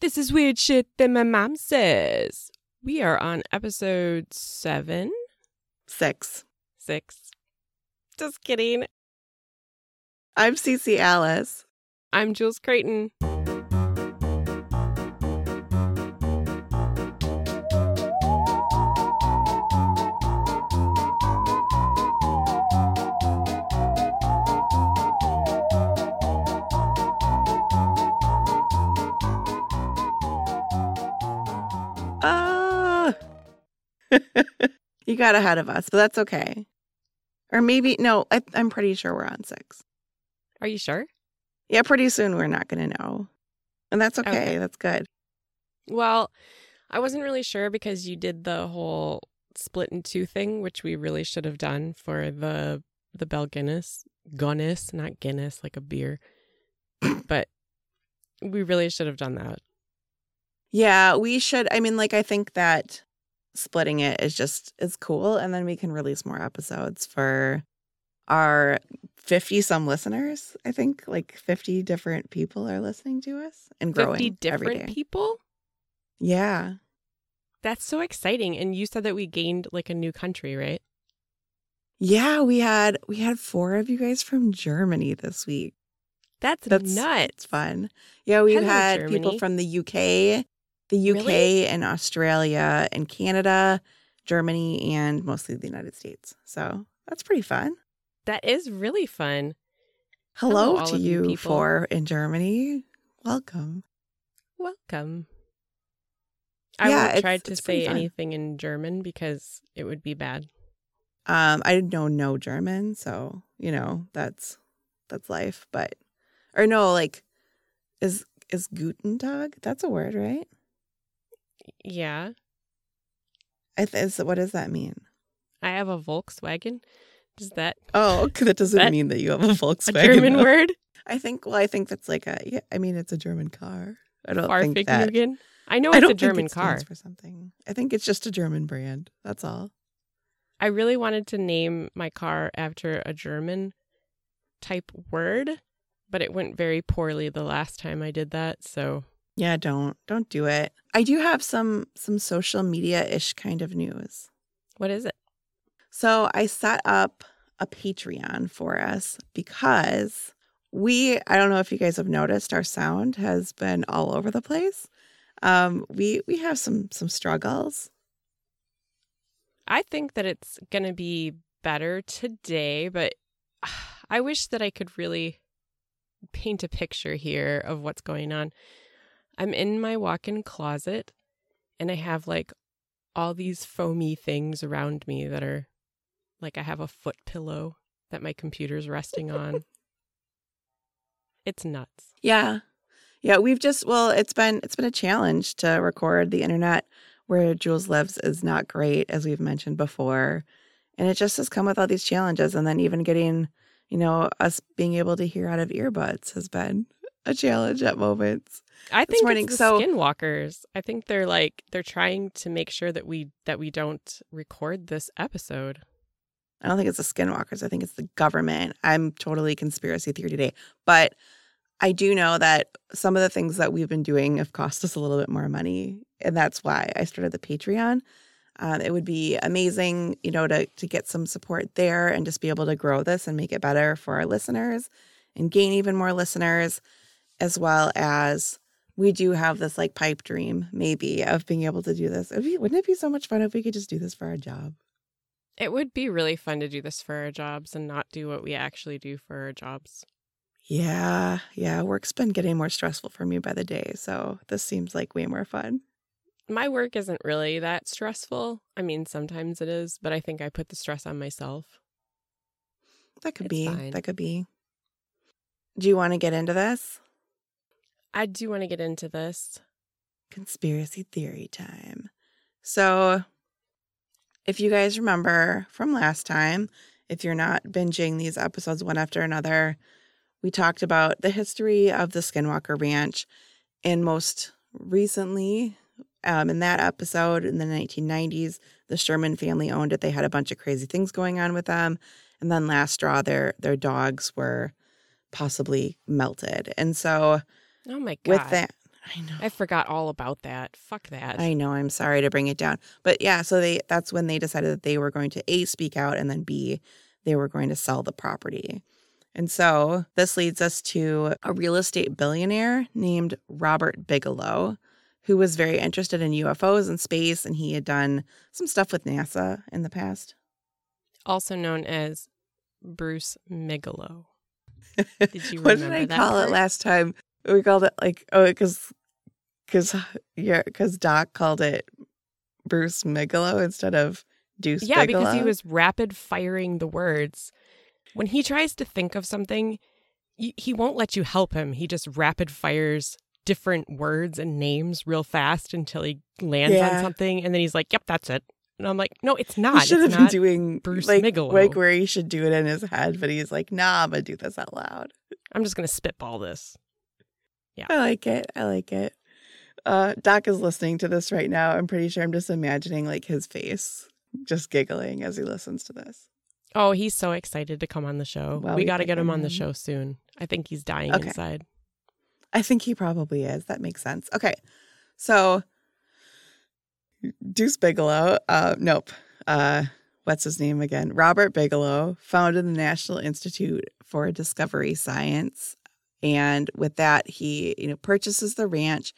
This is weird shit that my mom says. We are on episode seven, Six. six. Just kidding. I'm CiCi Alice. I'm Jules Creighton. you got ahead of us, but that's okay. Or maybe, no, I, I'm pretty sure we're on six. Are you sure? Yeah, pretty soon we're not going to know. And that's okay. Okay. That's good. Well, I wasn't really sure because you did the whole split in two thing, which we really should have done for the the Belle Gunness. Gunness, not Guinness, like a beer. but we really should have done that. Yeah, we should. I mean, like, I think that splitting it is just is cool, and then we can release more episodes for our fifty some listeners. I think like fifty different people are listening to us and growing Fifty every different day. people? Yeah, That's so exciting. And you said that we gained like a new country, right? yeah. We had we had four of you guys from Germany this week. That's, That's nuts. It's fun. Yeah, we've Hello, had Germany. people from the UK, the UK Really? and Australia and Canada, Germany, and mostly the United States. So that's pretty fun. That is really fun. Hello, Hello, to you you, people. four in Germany. Welcome. Welcome. I Yeah, won't try to say anything in German because it would be bad. Um, I know no German, so you know that's that's life. But or no, like is is Guten Tag? That's a word, right? Yeah. I th- is, what does that mean? I have a Volkswagen. Does that Oh, that doesn't that mean that you have a Volkswagen. a. German though. word? I think. Well, I think that's like a. Yeah, I mean, it's a German car. I don't think that. Fahrvergnügen? I know it's don't a German it car. for something. I think it's just a German brand. That's all. I really wanted to name my car after a German type word, but it went very poorly the last time I did that. So, Yeah, don't don't do it. I do have some some social media ish kind of news. what is it? So I set up a Patreon for us because we I don't know if you guys have noticed our sound has been all over the place. Um we we have some some struggles. I think that it's going to be better today, but I wish that I could really paint a picture here of what's going on. I'm in my walk in closet and I have like all these foamy things around me that are like I have a foot pillow that my computer's resting on. it's nuts. Yeah. Yeah, we've just well, it's been it's been a challenge to record the internet where Jules lives is not great as we've mentioned before. And it just has come with all these challenges and then even getting, you know, us being able to hear out of earbuds has been a challenge at moments. I think morning, it's the so- skinwalkers. I think they're like they're trying to make sure that we that we don't record this episode. I don't think it's the skinwalkers. I think it's the government. I'm totally conspiracy theory today. But I do know that some of the things that we've been doing have cost us a little bit more money. And that's why I started the Patreon. Um, it would be amazing, you know, to, to get some support there and just be able to grow this and make it better for our listeners and gain even more listeners, as well as we do have this like pipe dream, maybe, of being able to do this. It'd be, wouldn't it be so much fun if we could just do this for our job? It would be really fun to do this for our jobs and not do what we actually do for our jobs. Yeah, yeah. Work's been getting more stressful for me by the day. So this seems like way more fun. My work isn't really that stressful. I mean, sometimes it is, but I think I put the stress on myself. That could It's be. fine. That could be. Do you want to get into this? I do want to get into this. Conspiracy theory time. So, if you guys remember from last time, if you're not binging these episodes one after another, we talked about the history of the Skinwalker Ranch. And most recently, um, in that episode in the 1990s, the Sherman family owned it. They had a bunch of crazy things going on with them. And then last straw, their their dogs were possibly melted. And so Oh my god. with that, I know. I forgot all about that. Fuck that. I know. I'm sorry to bring it down. But yeah, so they that's when they decided that they were going to A speak out and then B they were going to sell the property. And so this leads us to a real estate billionaire named Robert Bigelow, who was very interested in UFOs and space and he had done some stuff with NASA in the past. also known as Bruce Migalow. Did you what did remember I that call part? it last time? We called it like oh because because yeah because Doc called it Bruce Migalow instead of Deuce. Yeah, because he was rapid firing the words. When he tries to think of something, he won't let you help him. He just rapid fires different words and names real fast until he lands Yeah. on something, and then he's like, "Yep, that's it." And I'm like, "No, it's He not. should It's have been doing Bruce like Bigelow. like where he should do it in his head, but he's like, nah, I'm gonna do this out loud. I'm just gonna spitball this. I like it. I like it. Uh, Doc is listening to this right now. I'm pretty sure I'm just imagining like his face, just giggling as he listens to this. Oh, he's so excited to come on the show. Well, we we got to get him him on the show soon. I think he's dying Okay. inside. I think he probably is. That makes sense. Okay. So Deuce Bigelow, uh nope. Uh what's his name again? Robert Bigelow founded the National Institute for Discovery Science. And with that, he, you know, purchases the ranch.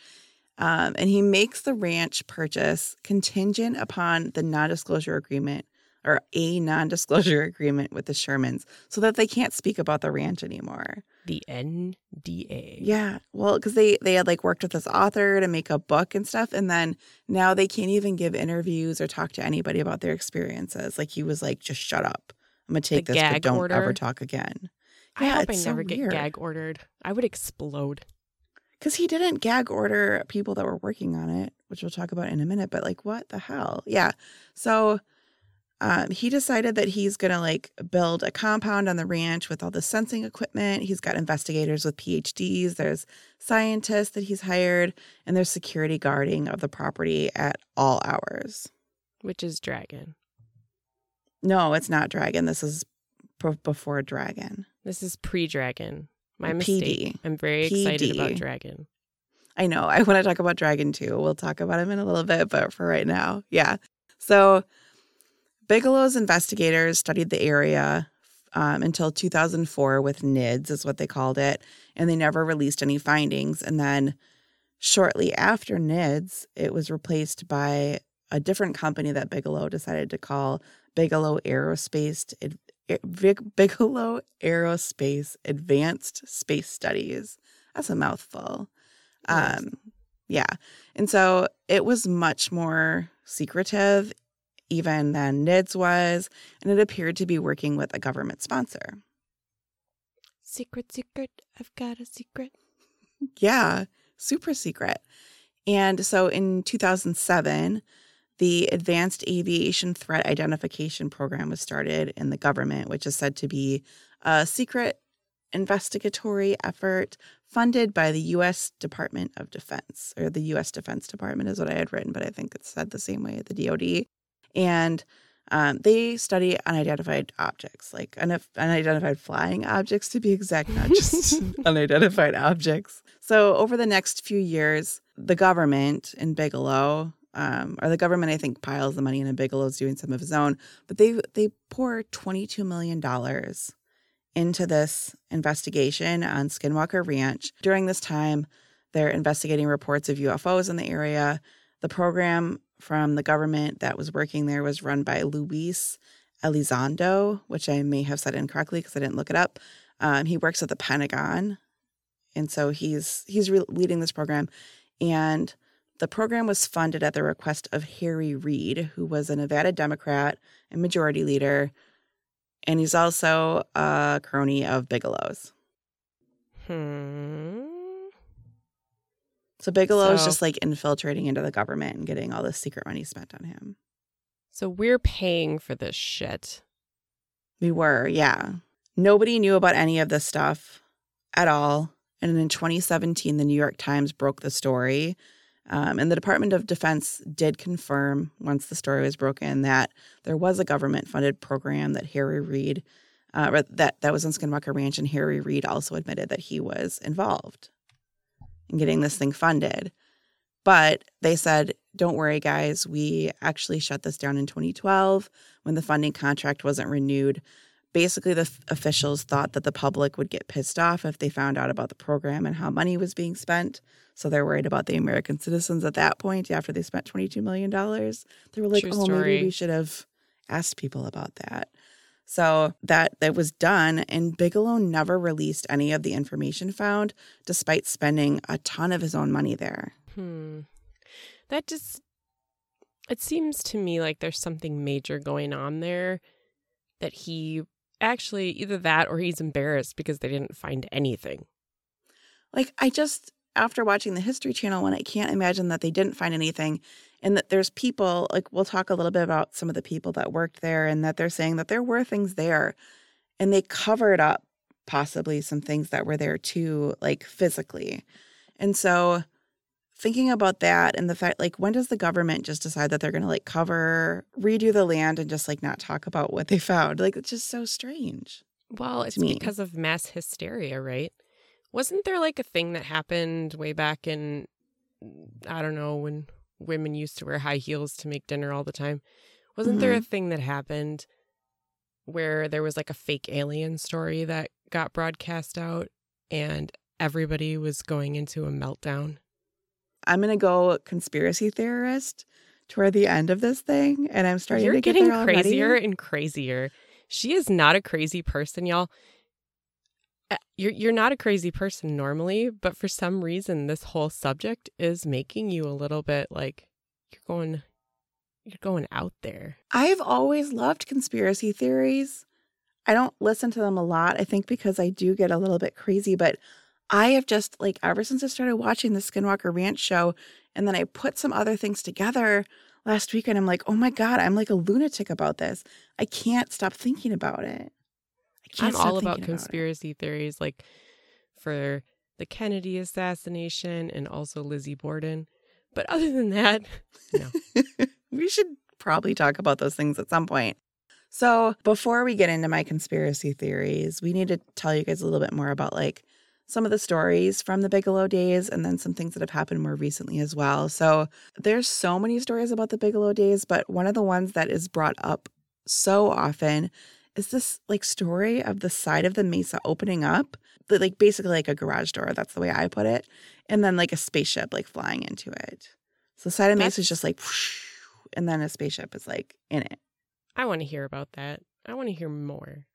Um, and he makes the ranch purchase contingent upon the non-disclosure agreement or a non-disclosure agreement with the Shermans so that they can't speak about the ranch anymore. The NDA. Yeah, well, because they they had like worked with this author to make a book and stuff, and then now they can't even give interviews or talk to anybody about their experiences. Like he was like, just shut up. I'm gonna take The this, but don't order? ever talk again. I Yeah, hope I it's so never get weird. gag ordered. I would explode. Because he didn't gag order people that were working on it, which we'll talk about in a minute. But like, what the hell? Yeah. So um, he decided that he's gonna like build a compound on the ranch with all the sensing equipment. He's got investigators with PhDs. There's scientists that he's hired, and there's security guarding of the property at all hours. which is dragon. No, it's not Dragon. This is p- before Dragon. This is pre-dragon. My PD. mistake. I'm very excited about dragon. I know. I want to talk about Dragon too. We'll talk about him in a little bit, but for right now, yeah. So Bigelow's investigators studied the area um, until 2004 with NIDS, is what they called it, and they never released any findings. And then shortly after NIDS, it was replaced by a different company that Bigelow decided to call Bigelow Aerospace. Big- Bigelow Aerospace Advanced Space Studies. That's a mouthful. Um, yeah. And so it was much more secretive even than NIDS was, and it appeared to be working with a government sponsor. Secret, secret. I've got a secret. Yeah, super secret. And so in 2007, the Advanced Aviation Threat Identification Program was started in the government, which is said to be a secret investigatory effort funded by the U.S. Department of Defense, or the U.S. Defense Department is what I had written, but I think it's said the same way, the DoD. And um, they study unidentified objects, like unif- unidentified flying objects to be exact, not just unidentified objects. So over the next few years, the government in Bigelow, um, or the government, I think, piles the money in, and Bigelow's doing some of his own, but they they pour twenty two million dollars into this investigation on Skinwalker Ranch. During this time, they're investigating reports of UFOs in the area. The program from the government that was working there was run by Luis Elizondo, which I may have said incorrectly because I didn't look it up. Um, he works at the Pentagon, and so he's he's re- leading this program. And the program was funded at the request of Harry Reid, who was a Nevada Democrat and majority leader, and he's also a crony of Bigelow's. Hmm. So Bigelow's So- just like infiltrating into the government and getting all this secret money spent on him. So we're paying for this shit. We were, yeah. Nobody knew about any of this stuff at all. And in 2017, the New York Times broke the story. Um, and the Department of Defense did confirm, once the story was broken, that there was a government funded program that Harry Reid, uh, that, that was on Skinwalker Ranch, and Harry Reid also admitted that he was involved. in getting this thing funded. But they said, don't worry, guys. We actually shut this down in 2012 when the funding contract wasn't renewed. Basically, the f- officials thought that the public would get pissed off if they found out about the program and how money was being spent. So they're worried about the American citizens at that point after they spent $22 million. They were like, True oh, story. maybe we should have asked people about that. So that that was done, and Bigelow never released any of the information found, despite spending a ton of his own money there. Hmm. That just it seems to me like there's something major going on there that he actually either that or he's embarrassed because they didn't find anything. Like I just after watching the History Channel one, I can't imagine that they didn't find anything, and that there's people like we'll talk a little bit about some of the people that worked there, and that they're saying that there were things there, and they covered up possibly some things that were there too, like physically, and so thinking about that and the fact like when does the government just decide that they're going to like cover redo the land and just like not talk about what they found? Like it's just so strange Well, it's because of mass hysteria, right? Wasn't there like a thing that happened way back in I don't know when women used to wear high heels to make dinner all the time? Wasn't there a mm-hmm. thing that happened where there was like a fake alien story that got broadcast out and everybody was going into a meltdown? i'm going to go conspiracy theorist toward the end of this thing and i'm starting You're to get getting already. crazier and crazier. She is not a crazy person, y'all. Uh, You're you're not a crazy person normally, but for some reason this whole subject is making you a little bit like you're going you're going out there. I've always loved conspiracy theories. I don't listen to them a lot, I think because I do get a little bit crazy, but I have just like ever since I started watching the Skinwalker Ranch show and then I put some other things together last week and I'm like, "Oh my god, I'm like a lunatic about this. I can't stop thinking about it." I I'm all about conspiracy theories like for the Kennedy assassination and also Lizzie Borden. But other than that, no. we should probably talk about those things at some point. So, before we get into my conspiracy theories, we need to tell you guys a little bit more about like some of the stories from the Bigelow days and then some things that have happened more recently as well. So, there's so many stories about the Bigelow days, but one of the ones that is brought up so often is this like story of the side of the mesa opening up, like basically like a garage door. That's the way I put it. And then like a spaceship like flying into it. So the side of the mesa is just like, and then a spaceship is like in it. I want to hear about that. I want to hear more.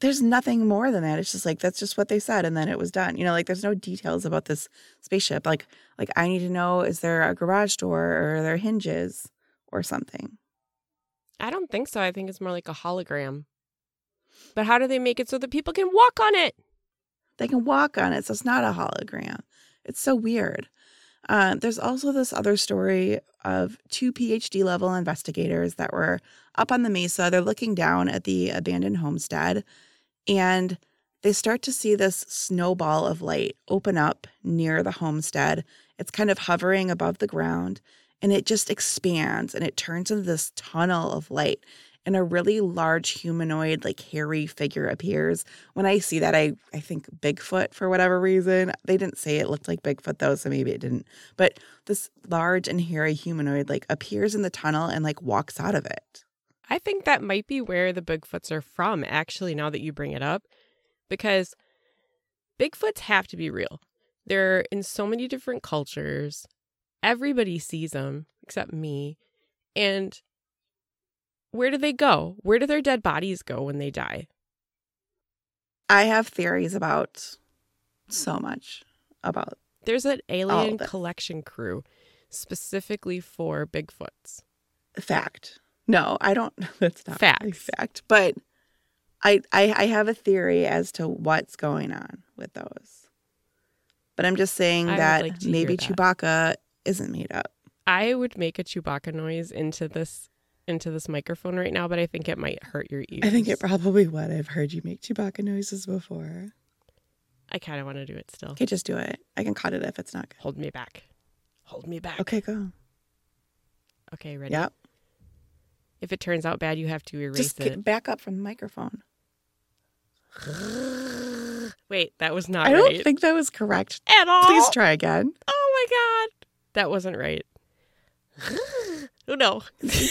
There's nothing more than that. It's just like that's just what they said, and then it was done. You know, like there's no details about this spaceship. Like, like I need to know: is there a garage door, or are there hinges, or something? I don't think so. I think it's more like a hologram. But how do they make it so that people can walk on it? They can walk on it, so it's not a hologram. It's so weird. Uh, there's also this other story of two PhD level investigators that were up on the mesa. They're looking down at the abandoned homestead, and they start to see this snowball of light open up near the homestead. It's kind of hovering above the ground, and it just expands and it turns into this tunnel of light. And a really large humanoid, like hairy figure appears when I see that, I I think Bigfoot for whatever reason. They didn't say it looked like Bigfoot though, so maybe it didn't. But this large and hairy humanoid like appears in the tunnel and like walks out of it. I think that might be where the Bigfoots are from, actually, now that you bring it up, because Bigfoots have to be real. They're in so many different cultures. Everybody sees them except me. And where do they go? Where do their dead bodies go when they die? I have theories about so much about There's an alien collection crew specifically for Bigfoots. fact. No, I don't. That's not really fact. But I, I I have a theory as to what's going on with those. But I'm just saying I that like maybe that. Chewbacca isn't made up. I would make a Chewbacca noise into this into this microphone right now, but I think it might hurt your ears. I think it probably would. I've heard you make Chewbacca noises before. I kind of want to do it still. Okay, just do it. I can cut it if it's not good. Hold me back. Hold me back. Okay, go. Okay, ready? Yep. If it turns out bad, you have to erase Just it. get back up from the microphone. Wait, that was not I don't think that was correct. at all. Please try again. Oh my god, that wasn't right. Oh no,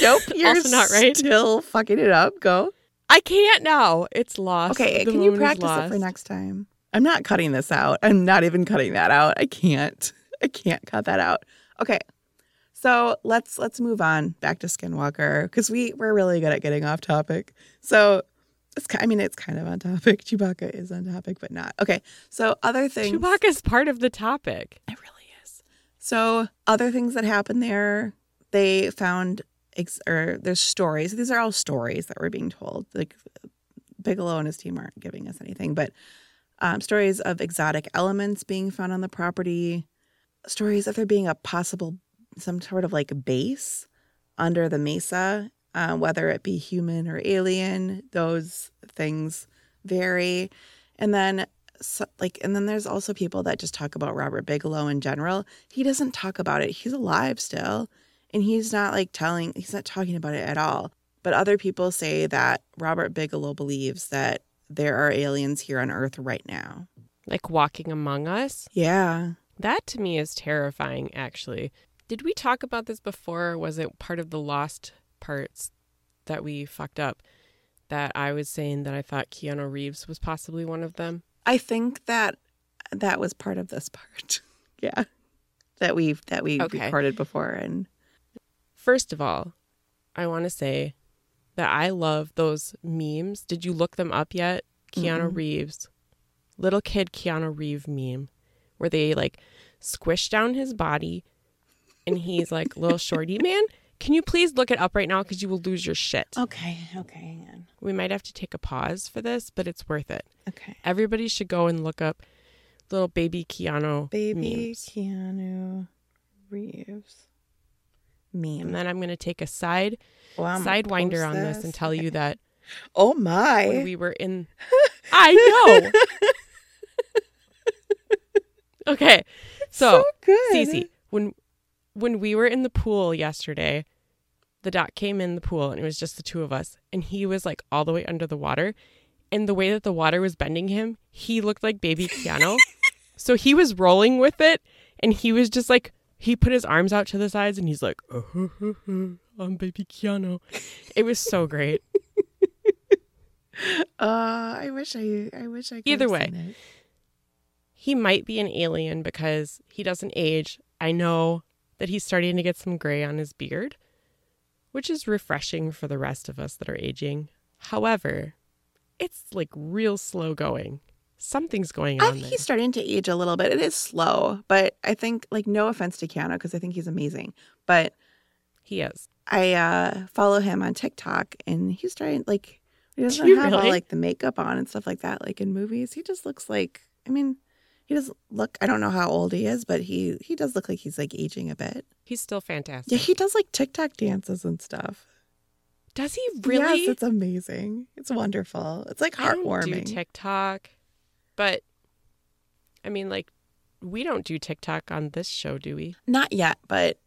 Nope. You're Also not right. Still fucking it up. Go. I can't now. It's lost. Okay. The can you practice it for next time? I'm not cutting this out. I'm not even cutting that out. I can't. I can't cut that out. Okay. So let's let's move on back to Skinwalker because we we're really good at getting off topic. So it's I mean it's kind of on topic. Chewbacca is on topic, but not okay. So other things. Chewbacca is part of the topic. It really. So other things that happened there, they found ex- or there's stories. These are all stories that were being told. Like Bigelow and his team aren't giving us anything, but um, stories of exotic elements being found on the property. Stories of there being a possible some sort of like base under the mesa, uh, whether it be human or alien. Those things vary, and then so, like and then there's also people that just talk about Robert Bigelow in general. He doesn't talk about it. He's alive still and he's not like telling he's not talking about it at all. But other people say that Robert Bigelow believes that there are aliens here on earth right now. Like walking among us. Yeah. That to me is terrifying, actually. Did we talk about this before? Or was it part of the lost parts that we fucked up? That I was saying that I thought Keanu Reeves was possibly one of them? I think that that was part of this part. yeah. That we've that we Okay. recorded before and First of all, I want to say that I love those memes. Did you look them up yet? Keanu Mm-mm. Reeves, little kid Keanu Reeve meme, where they like squish down his body and he's like, little shorty man. Can you please look it up right now? Because you will lose your shit. Okay, okay, hang on. We might have to take a pause for this, but it's worth it. Okay. Everybody should go and look up little baby Keanu Baby memes. Keanu Reeves. Meme. And then I'm going to take a side oh, Well, sidewinder on this and tell you that Oh my. when we were in I know. okay. So, good. CiCi, when when we were in the pool yesterday, the doc came in the pool and it was just the two of us and he was like all the way under the water and the way that the water was bending him, he looked like baby Keanu. so he was rolling with it and he was just like he put his arms out to the sides and he's like, I'm baby Keanu. It was so great. Uh, I wish I, I wish I. Could Either way. he might be an alien because he doesn't age. I know that he's starting to get some gray on his beard, which is refreshing for the rest of us that are aging. However, it's like real slow going. Something's going on. I think there. he's starting to age a little bit. It is slow, but I think, like, no offense to Keanu because I think he's amazing. But He is. I uh, follow him on TikTok, and he's starting like he doesn't you have all like the makeup on and stuff like that. Like in movies, he just looks like. I mean, he doesn't look. I don't know how old he is, but he he does look like he's like aging a bit. He's still fantastic. Yeah, he does like TikTok dances and stuff. Does he really? Yes, it's amazing. It's wonderful. It's like I don't do heartwarming. TikTok, but I mean, like, we don't do TikTok on this show, do we? Not yet, but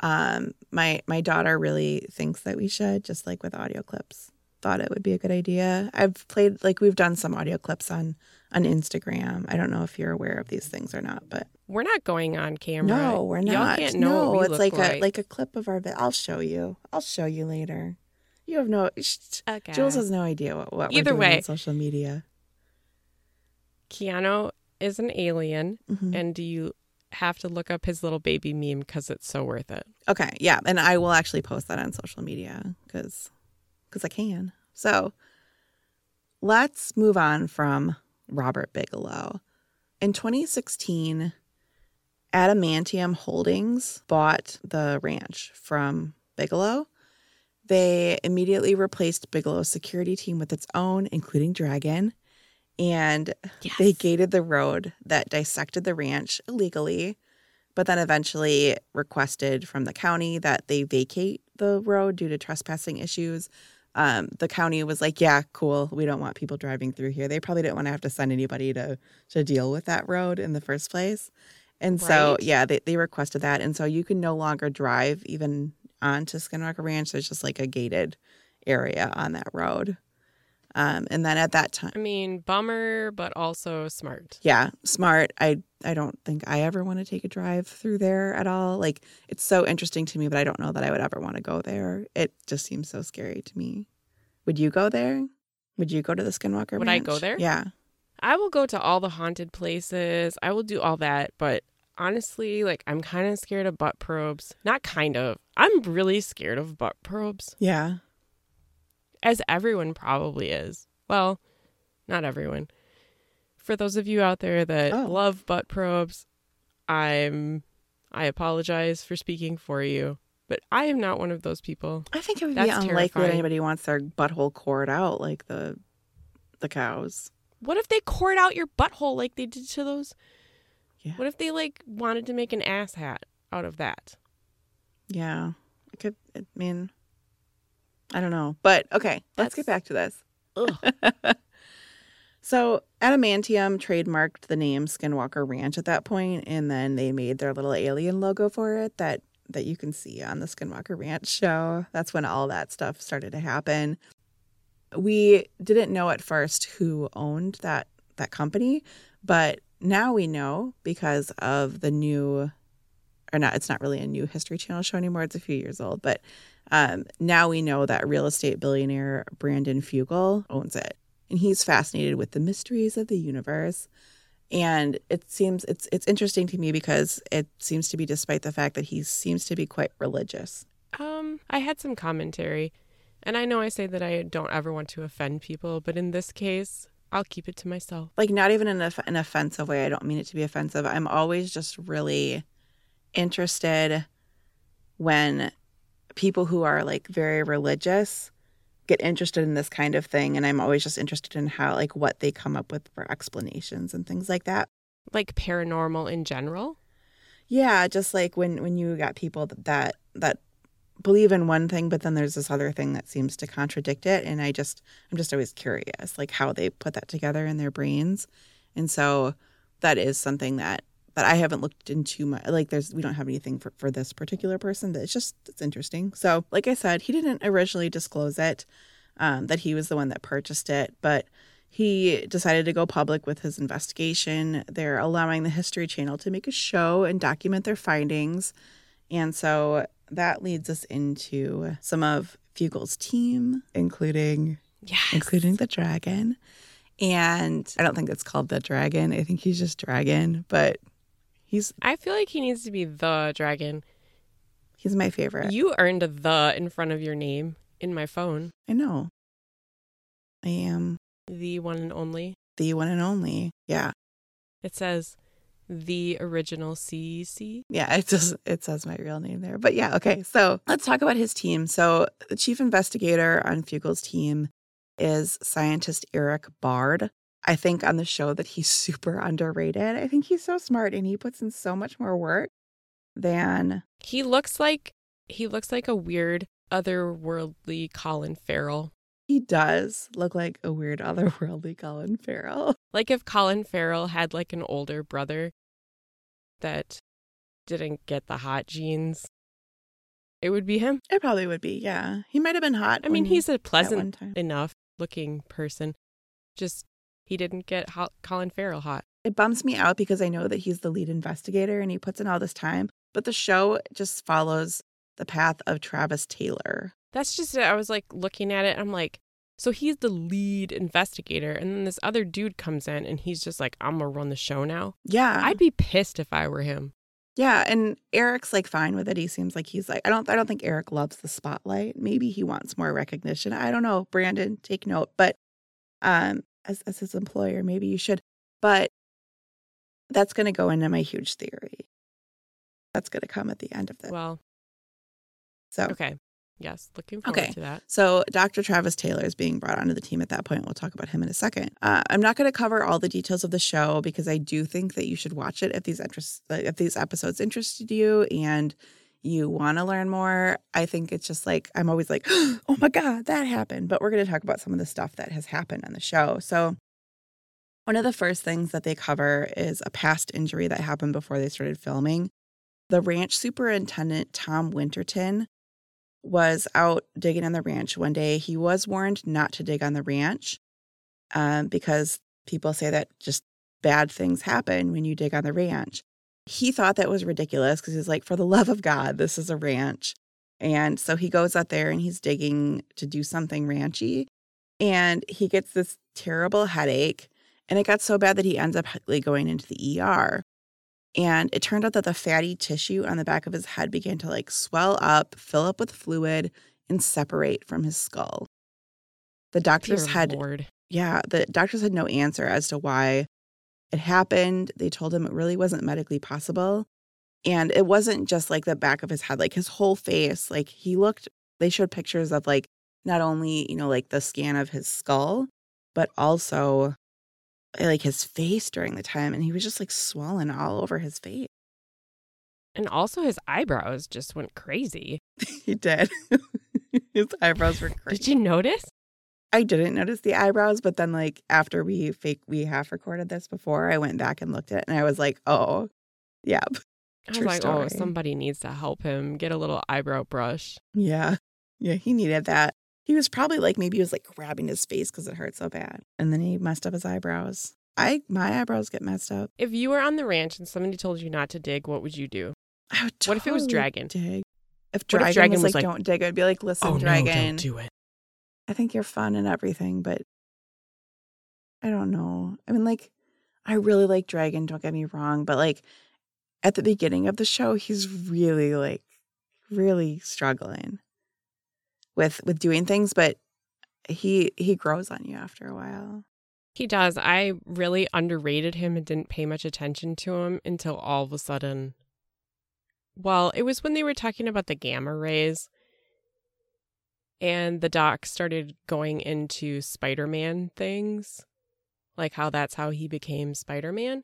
um, my my daughter really thinks that we should, just like with audio clips. Thought it would be a good idea. I've played like we've done some audio clips on on Instagram. I don't know if you're aware of these things or not, but We're not going on camera. no, we're Y'all not. can't know no, it's like, like. a like a clip of our. Vi- I'll show you. I'll show you later. You have no. Okay. Jules has no idea what, what we're Either doing way. on social media. Keanu is an alien, Mhm. and do you have to look up his little baby meme because it's so worth it? Okay, yeah, and I will actually post that on social media because because I can. So let's move on from Robert Bigelow. In 2016, Adamantium Holdings bought the ranch from Bigelow. They immediately replaced Bigelow's security team with its own, including Dragon, and they gated the road that dissected the ranch illegally, but then eventually requested from the county that they vacate the road due to trespassing issues. Um, the county was like, "Yeah, cool. We don't want people driving through here." They probably didn't want to have to send anybody to to deal with that road in the first place, and so yeah, they they requested that, and so you can no longer drive even onto Skinwalker Ranch. There's just like a gated area on that road. Um, and then at that time, I mean, bummer, but also smart. yeah, smart. I I don't think I ever want to take a drive through there at all. Like it's so interesting to me, but I don't know that I would ever want to go there. It just seems so scary to me. Would you go there? Would you go to the Skinwalker? Would I go there? Yeah. I will go to all the haunted places. I will do all that, but honestly, like I'm kind of scared of butt probes. Not kind of. I'm really scared of butt probes, Yeah. As everyone probably is. Well, not everyone. For those of you out there that Oh. love butt probes, I'm I apologize for speaking for you, but I am not one of those people. I think it would That's be unlikely that anybody wants their butthole cored out like the the cows. What if they cored out your butthole like they did to those? Yeah. What if they like wanted to make an ass hat out of that? Yeah. I could I mean I don't know. But okay, let's get back to this. So Adamantium trademarked the name Skinwalker Ranch at that point, and then they made their little alien logo for it that that you can see on the Skinwalker Ranch show. That's when all that stuff started to happen. We didn't know at first who owned that that company, but now we know because of the new or not it's not really a new history channel show anymore it's a few years old but um, now we know that real estate billionaire brandon fugel owns it and he's fascinated with the mysteries of the universe. And it seems it's it's interesting to me because it seems to be despite the fact that he seems to be quite religious. Um, I had some commentary, and I know I say that I don't ever want to offend people, but in this case, I'll keep it to myself. like not even in an offensive way. I don't mean it to be offensive. I'm always just really interested when people who are like very religious get interested in this kind of thing and i'm always just interested in how like what they come up with for explanations and things like that Like paranormal in general. yeah just like when when you got people that that, that believe in one thing but then there's this other thing that seems to contradict it and i just i'm just always curious like how they put that together in their brains and so that is something that that i haven't looked into much like there's we don't have anything for, for this particular person that it's just it's interesting so like i said he didn't originally disclose it um, that he was the one that purchased it but he decided to go public with his investigation they're allowing the history channel to make a show and document their findings and so that leads us into some of Fugel's team, including Yes. including the dragon. And I don't think it's called the dragon. I think he's just dragon, but he's I feel like he needs to be the dragon. he's my favorite. You earned a the in front of your name in my phone. I know. I am The one and only. the one and only. Yeah. It says the original CC. Yeah, it does it says my real name there. But yeah, okay. So let's talk about his team. So the chief investigator on Fugel's team is scientist Eric Bard. I think on the show that he's super underrated. I think he's so smart and he puts in so much more work than He looks like he looks like a weird otherworldly Colin Farrell. he does look like a weird otherworldly Colin Farrell. Like if Colin Farrell had like an older brother that didn't get the hot genes, it would be him. It probably would be, yeah. He might have been hot. I mean, he's a pleasant enough looking person. Just he didn't get hot, Colin Farrell hot. it bums me out because I know that he's the lead investigator and he puts in all this time, but the show just follows the path of Travis Taylor. That's just it. I was like looking at it. I'm like, so he's the lead investigator, and then this other dude comes in, and he's just like, I'm gonna run the show now. Yeah. I'd be pissed if I were him. yeah, and Eric's like fine with it. He seems like he's like I don't I don't think Eric loves the spotlight. Maybe he wants more recognition. I don't know. Brandon, take note. But um as as his employer, maybe you should. But that's going to go into my huge theory. That's going to come at the end of this. Well, so okay, yes, looking forward Okay. to that. So Dr. Travis Taylor is being brought onto the team at that point. We'll talk about him in a second. Uh, I'm not going to cover all the details of the show because I do think that you should watch it if these interest if these episodes interested you and you want to learn more. I think it's just like I'm always like, oh my god, that happened. But we're going to talk about some of the stuff that has happened on the show. So one of the first things that they cover is a past injury that happened before they started filming. The ranch superintendent Tom Winterton was out digging on the ranch one day. He was warned not to dig on the ranch, um, because people say that just bad things happen when you dig on the ranch. He thought that was ridiculous because he's like, for the love of God, this is a ranch. And so he goes out there and he's digging to do something ranchy. And he gets this terrible headache. And it got so bad that he ends up like, going into the ER. And it turned out that the fatty tissue on the back of his head began to like swell up, fill up with fluid, and separate from his skull. The doctors Dear had Lord. yeah, the doctors had no answer as to why it happened. They told him it really wasn't medically possible. And it wasn't just like the back of his head, like his whole face. Like he looked, they showed pictures of like not only, you know, like the scan of his skull, but also eh, like his face during the time. And he was just like swollen all over his face. And also his eyebrows just went crazy. he did. his eyebrows were crazy. Did you notice? I didn't notice the eyebrows, but then like after we fake we have recorded this before, I went back and looked at it and I was like, oh, yeah. I was True like, oh, somebody needs to help him get a little eyebrow brush. Yeah. Yeah, he needed that. He was probably like maybe he was like grabbing his face because it hurt so bad. And then he messed up his eyebrows. I my eyebrows get messed up. If you were on the ranch and somebody told you not to dig, what would you do? I would What if it was dragon? Dig. If dragon, if dragon was, was like, like, don't dig, I'd be like, listen, oh dragon. no, don't do it. I think you're fun and everything, but I don't know. I mean, like, I really like Dragon, don't get me wrong, but like at the beginning of the show, he's really like really struggling with with doing things, but he he grows on you after a while. He does. I really underrated him and didn't pay much attention to him until all of a sudden. Well, it was when they were talking about the gamma rays and the doc started going into Spider Man things, like how that's how he became Spider Man.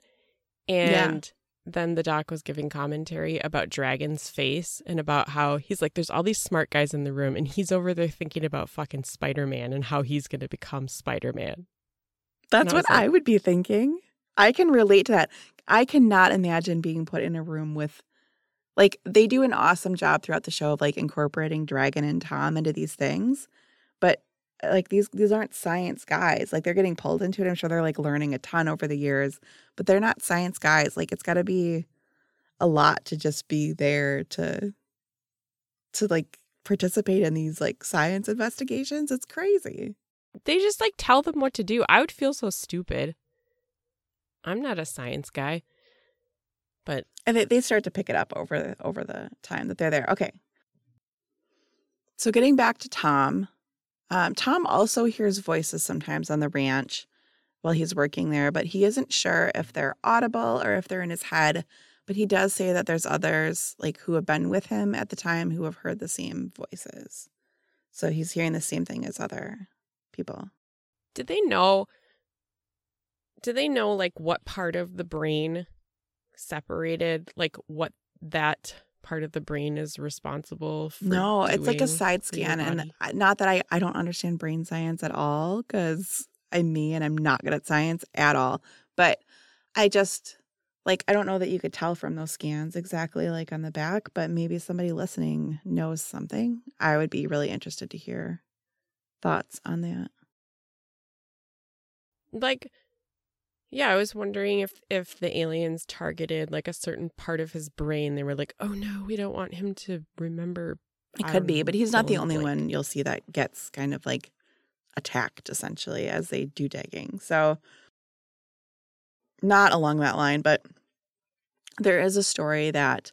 And then the doc was giving commentary about Dragon's face and about how he's like, there's all these smart guys in the room, and he's over there thinking about fucking Spider Man and how he's going to become Spider Man. That's I what like- I would be thinking. I can relate to that. I cannot imagine being put in a room with like they do an awesome job throughout the show of like incorporating Dragon and Tom into these things. But uh, like these these aren't science guys. Like they're getting pulled into it. I'm sure they're like learning a ton over the years, but they're not science guys. Like it's got to be a lot to just be there to to like participate in these like science investigations. It's crazy. They just like tell them what to do. I would feel so stupid. I'm not a science guy. But and they, they start to pick it up over the, over the time that they're there. Okay. So getting back to Tom, um, Tom also hears voices sometimes on the ranch while he's working there, but he isn't sure if they're audible or if they're in his head. But he does say that there's others like who have been with him at the time who have heard the same voices. So he's hearing the same thing as other people. did they know do they know like what part of the brain separated like what that part of the brain is responsible for No, it's like a side scan, and not that I I don't understand brain science at all because I'm me and I'm not good at science at all. But I just like I don't know that you could tell from those scans exactly like on the back, but maybe somebody listening knows something. I would be really interested to hear thoughts on that. like yeah i was wondering if if the aliens targeted like a certain part of his brain they were like oh no we don't want him to remember It could be, but he's not the fill in the only blank. one you'll see that gets kind of like attacked essentially as they do digging. So, not along that line, but there is a story that,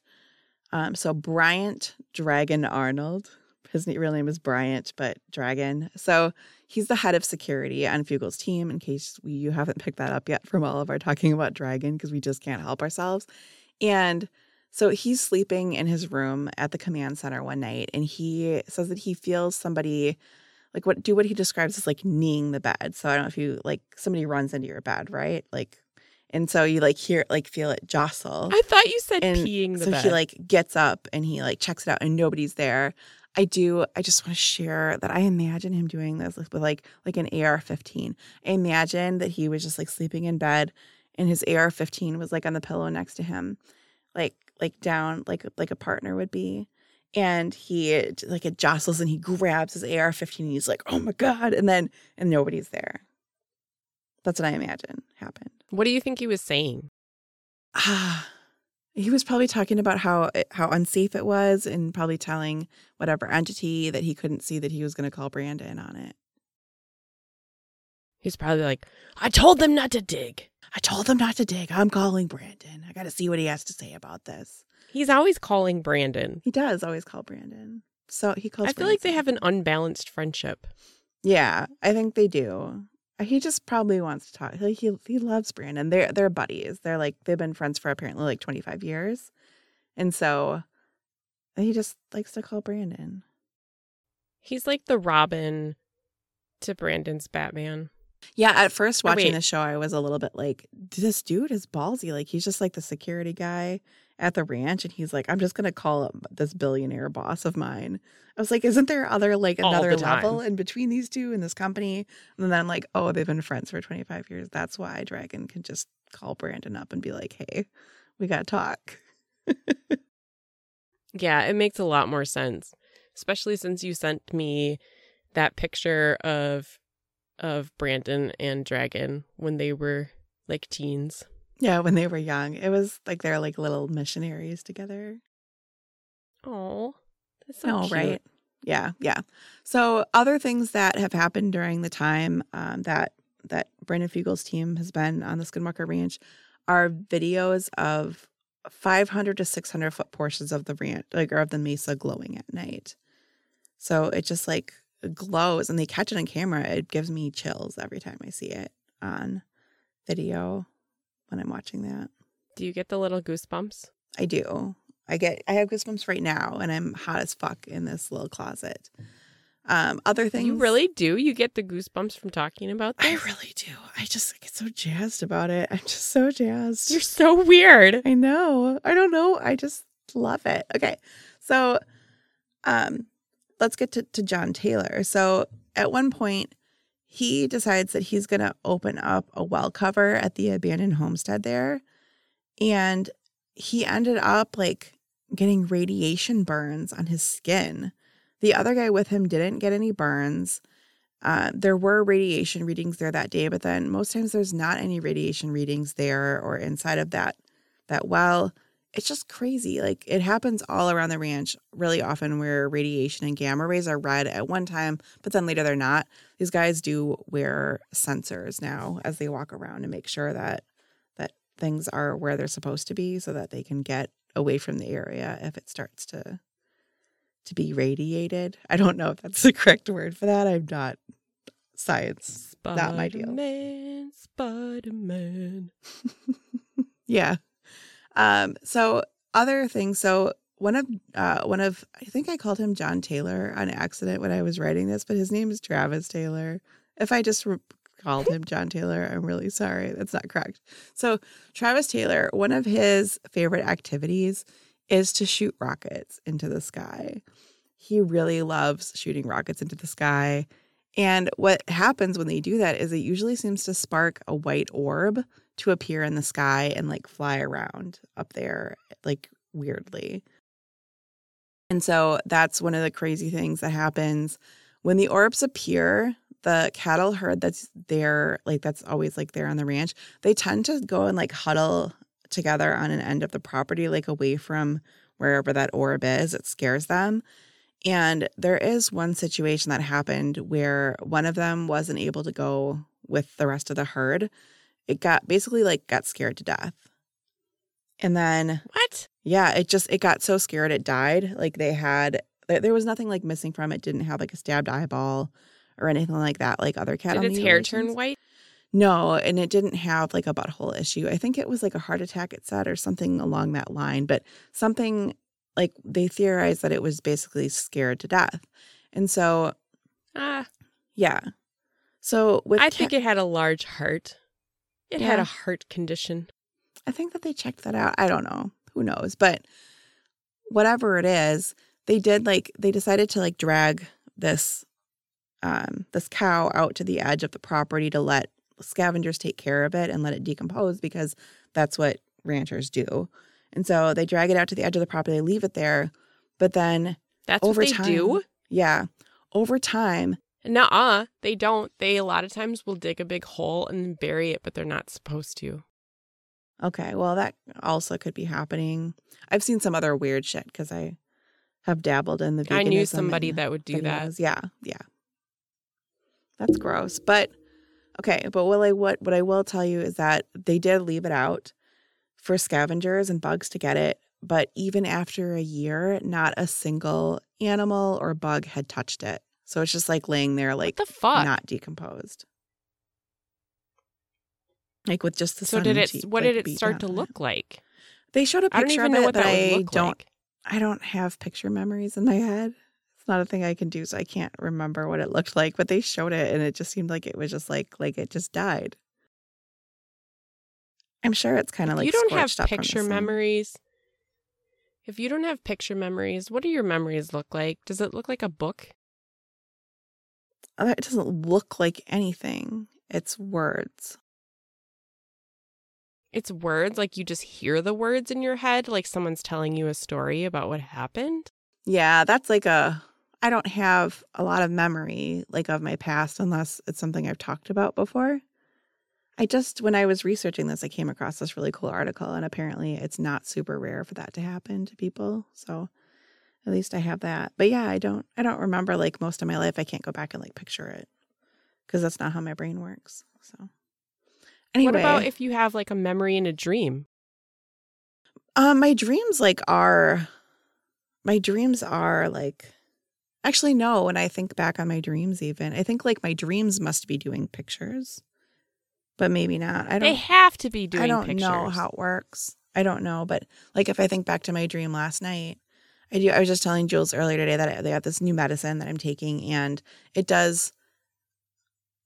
um, so Bryant Dragon Arnold, his real name is Bryant, but Dragon. So he's the head of security on Fugel's team. In case we, you haven't picked that up yet from all of our talking about Dragon, because we just can't help ourselves. And so he's sleeping in his room at the command center one night, and he says that he feels somebody like what do what he describes as like kneeing the bed. So I don't know if you like somebody runs into your bed, right? Like, and so you like hear like feel it jostle. i thought you said And peeing the bed. so bed he like gets up and he like checks it out, and nobody's there. I do. I just want to share that I imagine him doing this with like like an AR-15. I imagine that he was just like sleeping in bed, and his AR-15 was like on the pillow next to him, like like down like like a partner would be, and he like it jostles and he grabs his AR-15 and he's like, oh my god, and then and nobody's there. That's what I imagine happened. What do you think he was saying? Ah, he was probably talking about how eh, how unsafe it was, and probably telling whatever entity that he couldn't see that he was going to call Brandon on it. He's probably like, I told them not to dig. I told them not to dig. I'm calling Brandon. I got to see what he has to say about this. He's always calling Brandon. He does always call Brandon. So he calls. I feel Brandon like they have an unbalanced friendship. Yeah, I think they do. Uh, he just probably wants to talk. Like he he loves Brandon. They're they're buddies. They're like they've been friends for apparently like 25 years. And so he just likes to call Brandon. He's like the Robin to Brandon's Batman. Yeah, at first Oh, watching wait. the show I was a little bit like this dude is ballsy. Like he's just like the security guy at the ranch and he's like I'm just going to call up this billionaire boss of mine. I was like isn't there other like another level in between these two in this company? And then I'm like, "Oh, they've been friends for 25 years. That's why Dragon can just call Brandon up and be like, "Hey, we got to talk." Yeah, it makes a lot more sense, especially since you sent me that picture of of Brandon and Dragon when they were like teens. Yeah, when they were young. It was like they're like little missionaries together. Oh, that's so Oh, cute. right. Yeah, yeah. So other things that have happened during the time um, that that Brandon Fugel's team has been on the Skinwalker Ranch are videos of 500 to 600 foot portions of the ranch, like or of the mesa, glowing at night. So it just like glows, and they catch it on camera. It gives me chills every time I see it on video when I'm watching that. Do you get the little goosebumps? I do. I get I have goosebumps right now and I'm hot as fuck in this little closet. Um other things You really do? You get the goosebumps from talking about I really do. I just get so jazzed about it. I'm just so jazzed. You're so weird. I know. I don't know. I just love it. Okay. So um let's get to, to John Taylor. So at one point he decides that he's gonna open up a well cover at the abandoned homestead there. And he ended up like getting radiation burns on his skin. The other guy with him didn't get any burns. Uh, there were radiation readings there that day, but then most times there's not any radiation readings there or inside of that that well. It's just crazy. Like it happens all around the ranch really often where radiation and gamma rays are read at one time, but then later they're not. These guys do wear sensors now as they walk around and make sure that that things are where they're supposed to be so that they can get away from the area if it starts to to be radiated. I don't know if that's the correct word for that. I'm not science. Not my deal. Spider-Man, Spider-Man. Yeah. Um so other things so one of uh one of I think I called him John Taylor on accident when I was writing this, but his name is Travis Taylor. If I just re- called him John Taylor, I'm really sorry. That's not correct. So Travis Taylor, one of his favorite activities is to shoot rockets into the sky. He really loves shooting rockets into the sky. And what happens when they do that is it usually seems to spark a white orb to appear in the sky and like fly around up there, like weirdly. And so that's one of the crazy things that happens when the orbs appear. The cattle herd that's there, like that's always like there on the ranch, they tend to go and like huddle together on an end of the property, like away from wherever that orb is. It scares them. And there is one situation that happened where one of them wasn't able to go with the rest of the herd. It got basically like got scared to death. And then What? yeah, it just it got so scared it died. Like they had there was nothing like missing from it. Didn't have like a stabbed eyeball or anything like that like other cat. Did its hair turn white? No, and it didn't have like a butthole issue. I think it was like a heart attack it said or something along that line, but something like they theorized that it was basically scared to death. And so, Ah, yeah. So with I think it had a large heart. It had a heart condition. I think that they checked that out. I don't know. Who knows? But whatever it is, they did like they decided to like drag this um this cow out to the edge of the property to let scavengers take care of it and let it decompose because that's what ranchers do. And so they drag it out to the edge of the property, they leave it there, but then That's over what they time, do. yeah, over time, Nuh-uh, they don't. They a lot of times will dig a big hole and bury it, but they're not supposed to. Okay, well that also could be happening. I've seen some other weird shit because I have dabbled in the. I knew somebody that would do that. Yeah, yeah. That's gross. But okay, but what I what what I will tell you is that they did leave it out for scavengers and bugs to get it. But even after a year, not a single animal or bug had touched it. So it's just like laying there, like What the fuck? not decomposed. Like with just the so did it? What like, did it start to on it. look like? They showed a I don't picture even of know it, what but that I would look don't. like. I don't have picture memories in my head. It's not a thing I can do, so I can't remember what it looked like. But they showed it, and it just seemed like it was just like like it just died. I'm sure it's kind of like you don't have picture memories. If you don't have picture memories, what do your memories look like? Does it look like a book? It doesn't look like anything. It's words. It's words, like you just hear the words in your head, like someone's telling you a story about what happened. Yeah, that's like a. I don't have a lot of memory like of my past unless it's something I've talked about before. I just when I was researching this, I came across this really cool article, and apparently it's not super rare for that to happen to people. So at least I have that. But yeah, I don't. I don't remember like most of my life. I can't go back and like picture it because that's not how my brain works. So anyway, What about if you have like a memory in a dream? Um, my dreams like are my dreams are like actually no, when I think back on my dreams even, I think like my dreams must be doing pictures. But maybe not. I don't They have to be doing I don't pictures. know how it works. I don't know, but like if I think back to my dream last night, I do I was just telling Jules earlier today that they have this new medicine that I'm taking and it does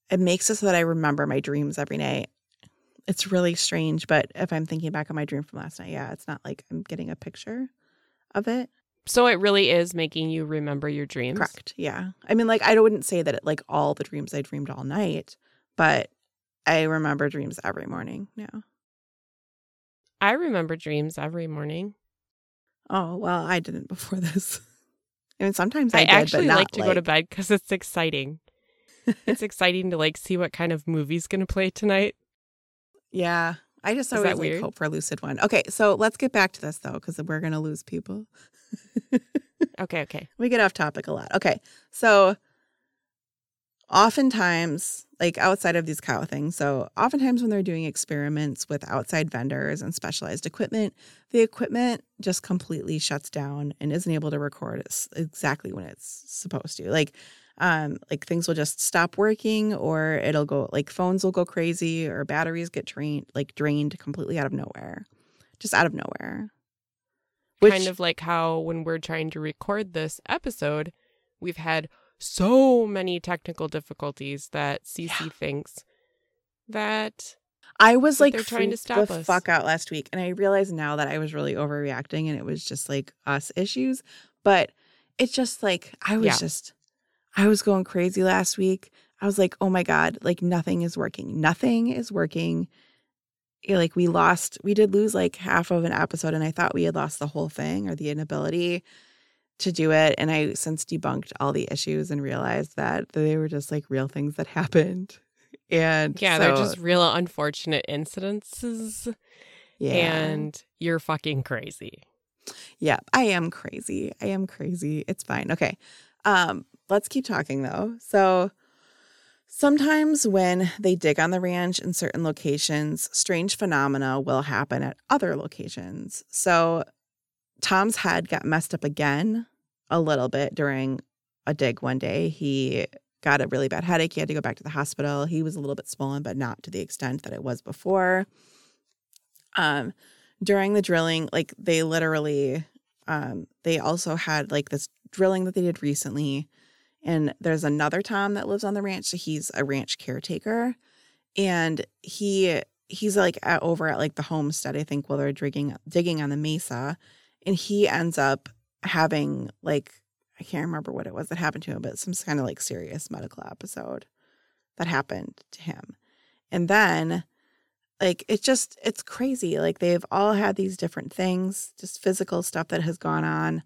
it makes it so that I remember my dreams every night. It's really strange, but if I'm thinking back on my dream from last night, yeah, it's not like I'm getting a picture of it. So it really is making you remember your dreams. Correct. Yeah. I mean, like, I wouldn't say that it, like all the dreams I dreamed all night, but I remember dreams every morning now. I remember dreams every morning. Oh, well, I didn't before this. I mean, sometimes I, I, did, actually like to go to bed because it's exciting. it's exciting to like see what kind of movie's gonna play tonight. Yeah. I just Is always like, hope for a lucid one. Okay, so let's get back to this though, because we're gonna lose people. Okay, okay. we get off topic a lot. Okay, so oftentimes, like outside of these cow things, so oftentimes when they're doing experiments with outside vendors and specialized equipment, the equipment just completely shuts down and isn't able to record exactly when it's supposed to. Like, um, like things will just stop working, or it'll go like phones will go crazy, or batteries get drained, like drained completely out of nowhere, just out of nowhere. kind of like how when we're trying to record this episode, we've had so many technical difficulties that CiCi Yeah. thinks that I was like they're trying to stop the us. fuck out last week, and I realize now that I was really overreacting, and it was just like us issues. But it's just like I was Yeah. just, I was going crazy last week. I was like, oh my god, like nothing is working. Nothing is working. Like we lost, we did lose like half of an episode, and I thought we had lost the whole thing or the inability to do it. And I since debunked all the issues and realized that they were just like real things that happened. And yeah, they're just real unfortunate incidences yeah. and you're fucking crazy. Yeah, I am crazy. I am crazy. It's fine. Okay. Um, let's keep talking though. So sometimes when they dig on the ranch in certain locations, strange phenomena will happen at other locations. So Tom's head got messed up again a little bit during a dig one day. He got a really bad headache. He had to go back to the hospital. He was a little bit swollen, but not to the extent that it was before. Um, during the drilling, like they literally, um, they also had like this drilling that they did recently. And there's another Tom that lives on the ranch. So he's a ranch caretaker. And he he's like at, over at like the homestead, I think, while they're digging digging on the mesa. And he ends up having like I can't remember what it was that happened to him, but some kind of like serious medical episode that happened to him. And then like it's just it's crazy. Like they've all had these different things, just physical stuff that has gone on,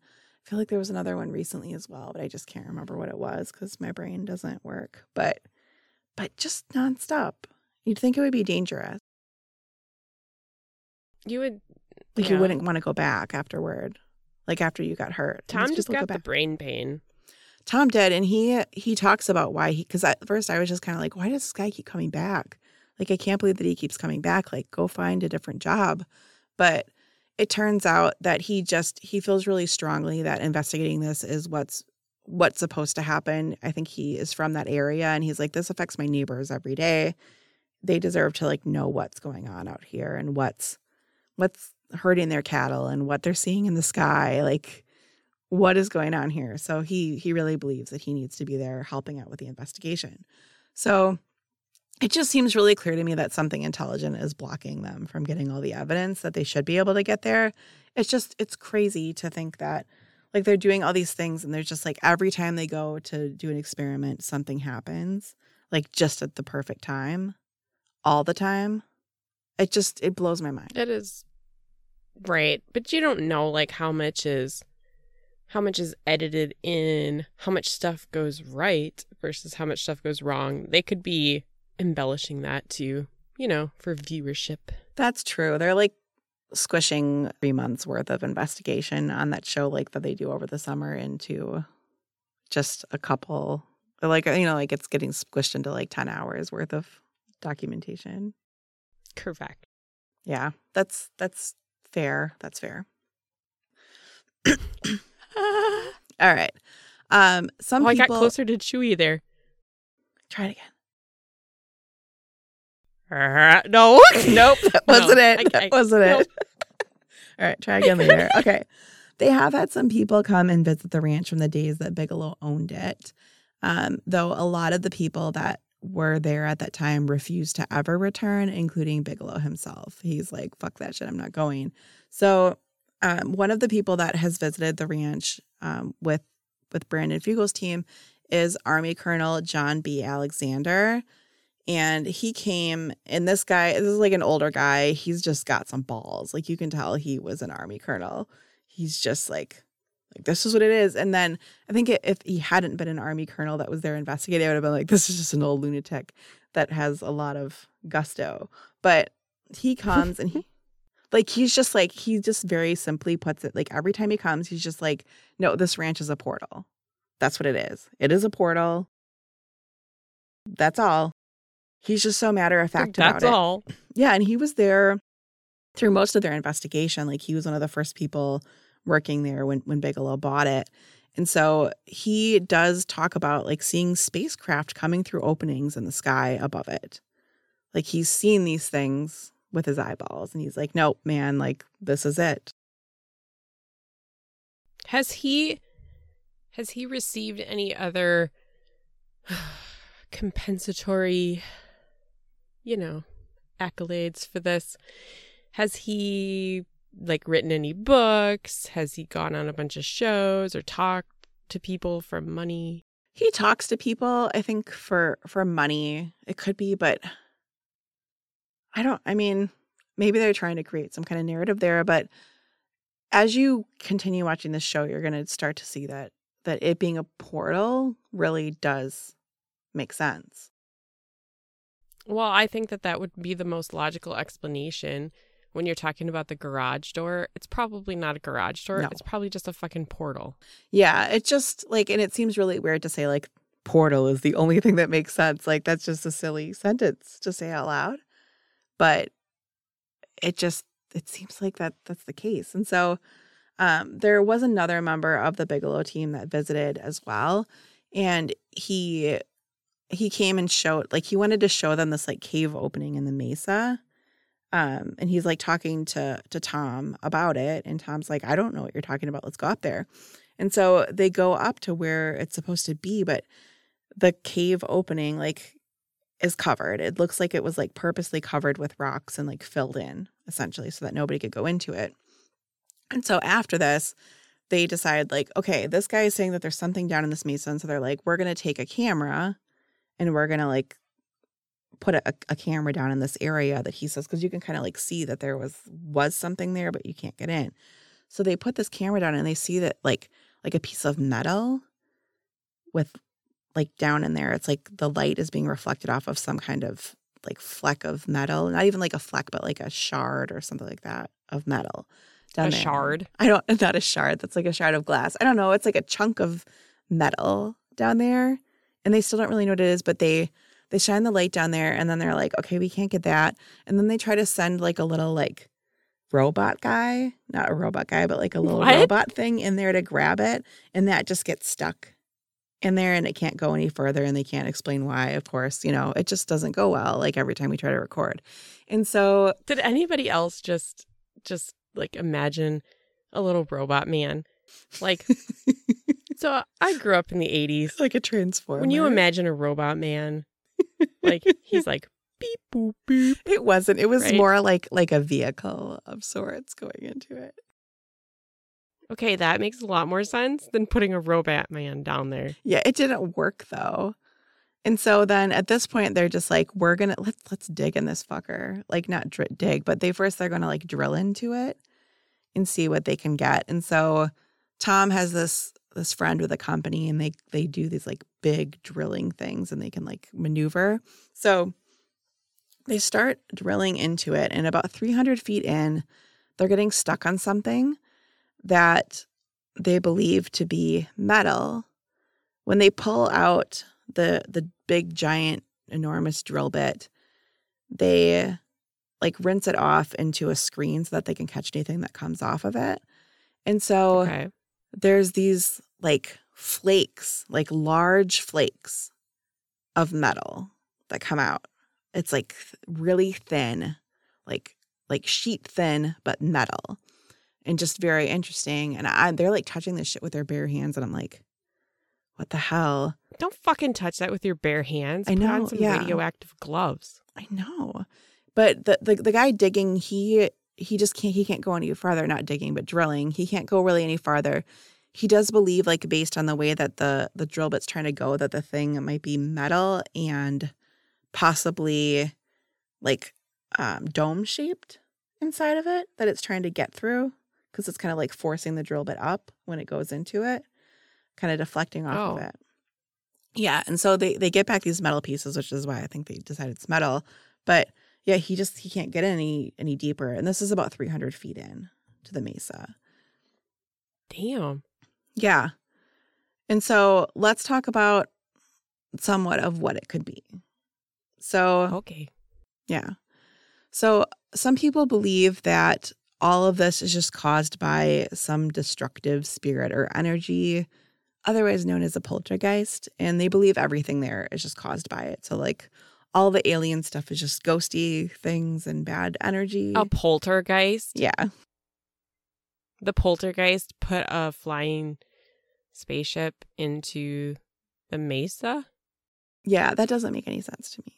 I feel like there was another one recently as well, but I just can't remember what it was because my brain doesn't work. But but just nonstop. You'd think it would be dangerous. You would Like you wouldn't want to go back afterward. Like after you got hurt. Tom just people go got the brain pain. Tom did, and he he talks about why he because at first I was just kind of like, why does this guy keep coming back? Like I can't believe that he keeps coming back. Like go find a different job. But it turns out that he just he feels really strongly that investigating this is what's what's supposed to happen. I think he is from that area and he's like, this affects my neighbors every day. They deserve to like know what's going on out here and what's what's hurting their cattle and what they're seeing in the sky. Like what is going on here? So he he really believes that he needs to be there helping out with the investigation. So it just seems really clear to me that something intelligent is blocking them from getting all the evidence that they should be able to get there. It's just it's crazy to think that like they're doing all these things and there's just like every time they go to do an experiment something happens like just at the perfect time all the time. It just it blows my mind. It is right, but you don't know like how much is how much is edited in, how much stuff goes right versus how much stuff goes wrong. They could be embellishing that to, you know, for viewership. That's true. They're like squishing three months worth of investigation on that show, like that they do over the summer, into just a couple. Like you know, like it's getting squished into like ten hours worth of documentation. Correct. Yeah, that's that's fair. That's fair. All right. Um, some oh, I people got closer to Chewy there. try it again. no. Nope, that wasn't it. I- that I- wasn't it. All right, try again later. Okay. They have had some people come and visit the ranch from the days that Bigelow owned it. Um, though a lot of the people that were there at that time refused to ever return, including Bigelow himself. He's like, fuck that shit, I'm not going. So um, one of the people that has visited the ranch um, with with Brandon Fugel's team is Army Colonel John B. Alexander. And he came, and this guy, this is like an older guy. He's just got some balls. Like you can tell he was an army colonel. He's just like, like this is what it is. And then I think if he hadn't been an army colonel that was there investigating, I would have been like, this is just an old lunatic that has a lot of gusto. But he comes and he, like, he's just like, he just very simply puts it like every time he comes, he's just like, no, this ranch is a portal. That's what it is. It is a portal. That's all. He's just so matter of fact about That's it. all. Yeah, and he was there through most of their investigation. Like he was one of the first people working there when when Bigelow bought it. And so he does talk about like seeing spacecraft coming through openings in the sky above it. Like he's seen these things with his eyeballs and he's like, "Nope, man, like this is it." Has he has he received any other compensatory, you know, accolades for this? Has he like written any books? Has he gone on a bunch of shows or talked to people for money? He talks to people, I think for for money. It could be, but I don't I mean, maybe they're trying to create some kind of narrative there, but as you continue watching this show, you're going to start to see that that it being a portal really does make sense. Well, I think that that would be the most logical explanation when you're talking about the garage door. It's probably not a garage door. No. It's probably just a fucking portal. Yeah, it just like and it seems really weird to say like portal is the only thing that makes sense. Like that's just a silly sentence to say out loud. But it just it seems like that that's the case. And so um there was another member of the Bigelow team that visited as well and he he came and showed like he wanted to show them this like cave opening in the mesa um and he's like talking to to Tom about it and Tom's like I don't know what you're talking about. Let's go up there. And so they go up to where it's supposed to be but the cave opening like is covered. It looks like it was like purposely covered with rocks and like filled in essentially so that nobody could go into it. And so after this they decide like okay this guy is saying that there's something down in this mesa and so they're like we're going to take a camera and we're going to like put a, a camera down in this area that he says because you can kind of like see that there was was something there but you can't get in so they put this camera down and they see that like like a piece of metal with like down in there. It's like the light is being reflected off of some kind of like fleck of metal, not even like a fleck, but like a shard or something like that of metal. Down a there. shard. I don't, not a shard. That's like a shard of glass. I don't know. It's like a chunk of metal down there, and they still don't really know what it is. But they they shine the light down there, and then they're like, okay, we can't get that. And then they try to send like a little like robot guy, not a robot guy, but like a little What? robot thing in there to grab it, and that just gets stuck in there, and it can't go any further, and they can't explain why. Of course, you know, it just doesn't go well. Like every time we try to record, and so Did anybody else just just like imagine a little robot man? Like so I grew up in the 80s. like a transformer. When you imagine a robot man, like he's like beep boop beep. It wasn't. It was Right? more like like a vehicle of sorts going into it. Okay, that makes a lot more sense than putting a robot man down there. Yeah, it didn't work though. And so then at this point they're just like we're going to let's let's dig in this fucker. Like not dr- dig, but they first they're going to like drill into it and see what they can get. And so Tom has this this friend with a company and they they do these like big drilling things and they can like maneuver. So they start drilling into it and about 300 feet in they're getting stuck on something that they believe to be metal when they pull out the the big giant enormous drill bit they like rinse it off into a screen so that they can catch anything that comes off of it and so Okay. There's these like flakes like large flakes of metal that come out it's like really thin like like sheet thin but metal and just very interesting and I, they're like touching this shit with their bare hands and i'm like what the hell Don't fucking touch that with your bare hands. I Put know, on some yeah. radioactive gloves. i know but the, the the guy digging he he just can't he can't go any farther not digging but drilling. He can't go really any farther. He does believe like based on the way that the the drill bit's trying to go that the thing might be metal and possibly like um dome shaped inside of it that it's trying to get through because it's kind of like forcing the drill bit up when it goes into it kind of deflecting off of Oh. it. Yeah and so they they get back these metal pieces which is why i think they decided it's metal but yeah he just he can't get any any deeper and this is about 300 feet in to the mesa Damn. yeah and so let's talk about somewhat of what it could be so Okay. yeah. So some people believe that all of this is just caused by some destructive spirit or energy, otherwise known as a poltergeist. And they believe everything there is just caused by it. So, like, all the alien stuff is just ghosty things and bad energy. A poltergeist. yeah. The poltergeist put a flying spaceship into the mesa. Yeah. That doesn't make any sense to me.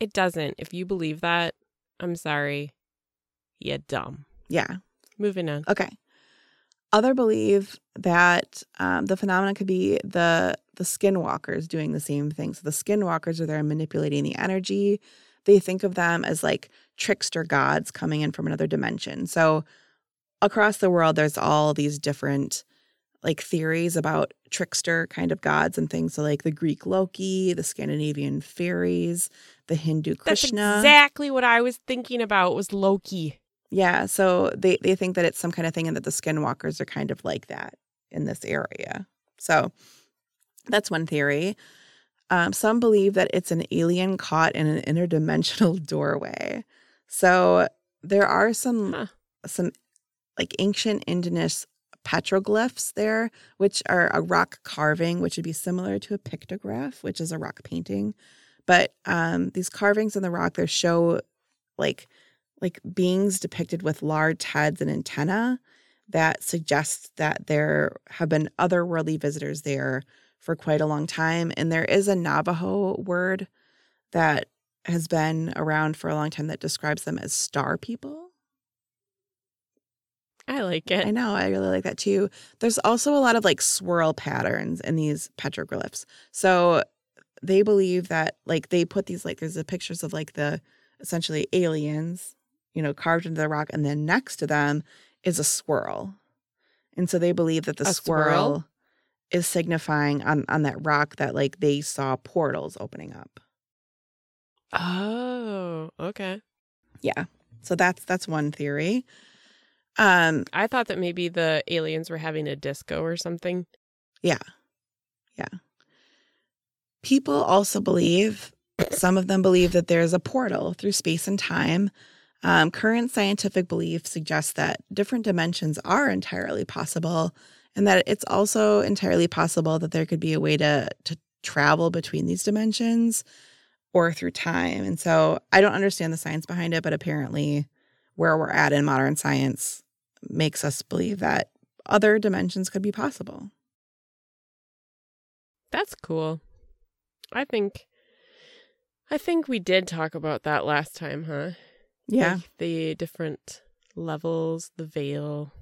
It doesn't. If you believe that, I'm sorry. You're dumb. Yeah. Moving on. Okay. Other believe that um, the phenomenon could be the the skinwalkers doing the same thing. So the skinwalkers are there manipulating the energy. They think of them as like trickster gods coming in from another dimension. So across the world, there's all these different like theories about trickster kind of gods and things. So like the Greek Loki, the Scandinavian fairies, the Hindu Krishna. That's Krishna. exactly what I was thinking about was Loki. Yeah, so they they think that it's some kind of thing and that the skinwalkers are kind of like that in this area. So that's one theory. Um, some believe that it's an alien caught in an interdimensional doorway. So there are some Huh. some like ancient indigenous petroglyphs there, which are a rock carving, which would be similar to a pictograph, which is a rock painting. But um, these carvings in the rock, they show like like beings depicted with large heads and antenna that suggests that there have been otherworldly visitors there for quite a long time. And there is a Navajo word that has been around for a long time that describes them as star people. I like it. I know, I really like that too. There's also a lot of like swirl patterns in these petroglyphs. So they believe that like they put these like there's the pictures of like the essentially aliens, you know, carved into the rock, and then next to them is a swirl. And so they believe that the swirl, swirl? is signifying on, on that rock that like they saw portals opening up. Oh, okay. Yeah. So that's that's one theory. Um I thought that maybe the aliens were having a disco or something. Yeah. Yeah. People also believe some of them believe that there's a portal through space and time. Um, current scientific belief suggests that different dimensions are entirely possible, and that it's also entirely possible that there could be a way to to travel between these dimensions or through time. And so I don't understand the science behind it, but apparently where we're at in modern science makes us believe that other dimensions could be possible. That's cool. I think I think we did talk about that last time, huh? Yeah. Like the different levels, the veil.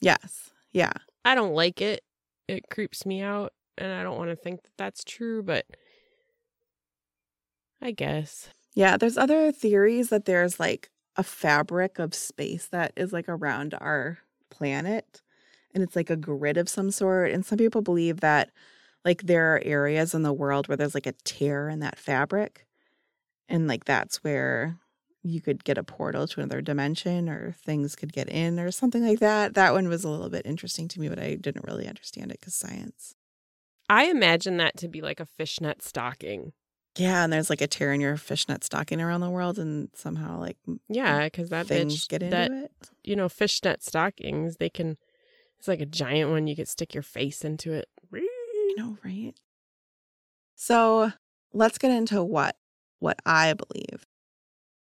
Yes. Yeah. I don't like it. It creeps me out and I don't want to think that that's true, but I guess. Yeah, there's other theories that there's like a fabric of space that is like around our planet and it's like a grid of some sort and some people believe that like there are areas in the world where there's like a tear in that fabric and like that's where you could get a portal to another dimension or things could get in or something like that. That one was a little bit interesting to me, but I didn't really understand it cuz science. I imagine that to be like a fishnet stocking. Yeah, and there's like a tear in your fishnet stocking around the world and somehow like Yeah, because that things bitch, get into that it. you know, fishnet stockings, they can. It's like a giant one. You could stick your face into it. I know, right? So let's get into what what I believe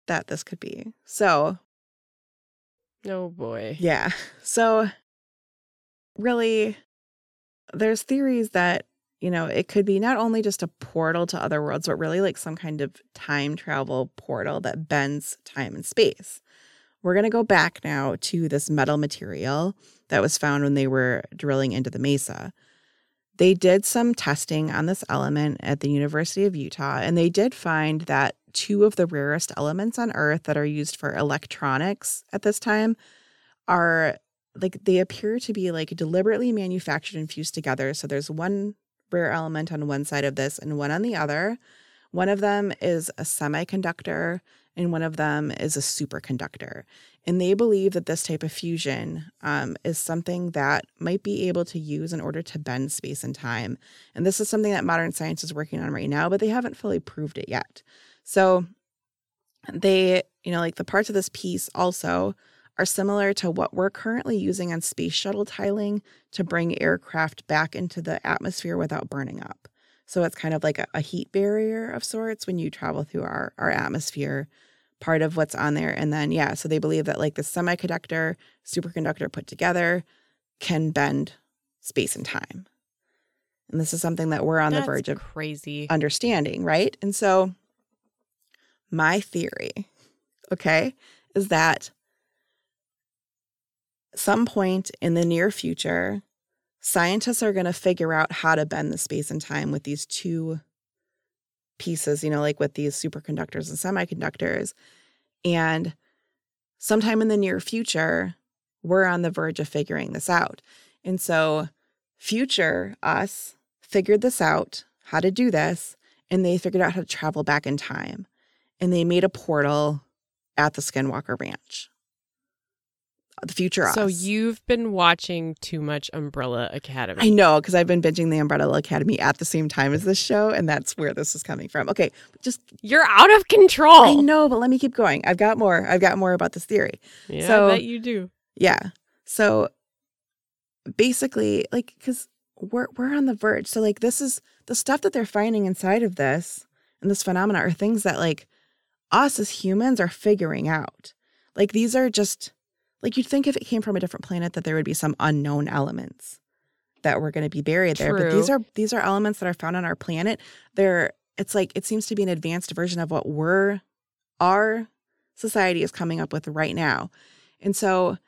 that this could be. So Oh boy. yeah, so really, there's theories that you know it could be not only just a portal to other worlds, but really like some kind of time travel portal that bends time and space. We're gonna go back now to this metal material that was found when they were drilling into the mesa they did some testing on this element at the University of Utah, and they did find that two of the rarest elements on Earth that are used for electronics at this time are like they appear to be like deliberately manufactured and fused together. So there's one rare element on one side of this and one on the other. One of them is a semiconductor, and one of them is a superconductor. And they believe that this type of fusion um, is something that might be able to use in order to bend space and time. And this is something that modern science is working on right now, but they haven't fully proved it yet. So they, you know, like the parts of this piece also are similar to what we're currently using on space shuttle tiling to bring aircraft back into the atmosphere without burning up. So it's kind of like a, a heat barrier of sorts when you travel through our, our atmosphere part of what's on there. And then, yeah, so they believe that like the semiconductor, superconductor put together can bend space and time. And this is something that we're on That's the verge of crazy. understanding, right? And so, my theory, okay, is that some point in the near future, scientists are going to figure out how to bend the space and time with these two pieces, you know, like with these superconductors and semiconductors. And sometime in the near future, we're on the verge of figuring this out. And so, future us figured this out, how to do this, and they figured out how to travel back in time. And they made a portal at the Skinwalker Ranch. The future So us. you've been watching too much Umbrella Academy. I know because I've been binging the Umbrella Academy at the same time as this show, and that's where this is coming from. Okay, just You're out of control. I know, but let me keep going. I've got more. I've got more about this theory. Yeah, So- I bet you do. Yeah. So basically, like, because we're we're on the verge. So like, this is the stuff that they're finding inside of this and this phenomena are things that like us as humans are figuring out. Like these are just like you'd think if it came from a different planet that there would be some unknown elements that were going to be buried there. But these are these are elements that are found on our planet. They're it's like it seems to be an advanced version of what we're our society is coming up with right now. And so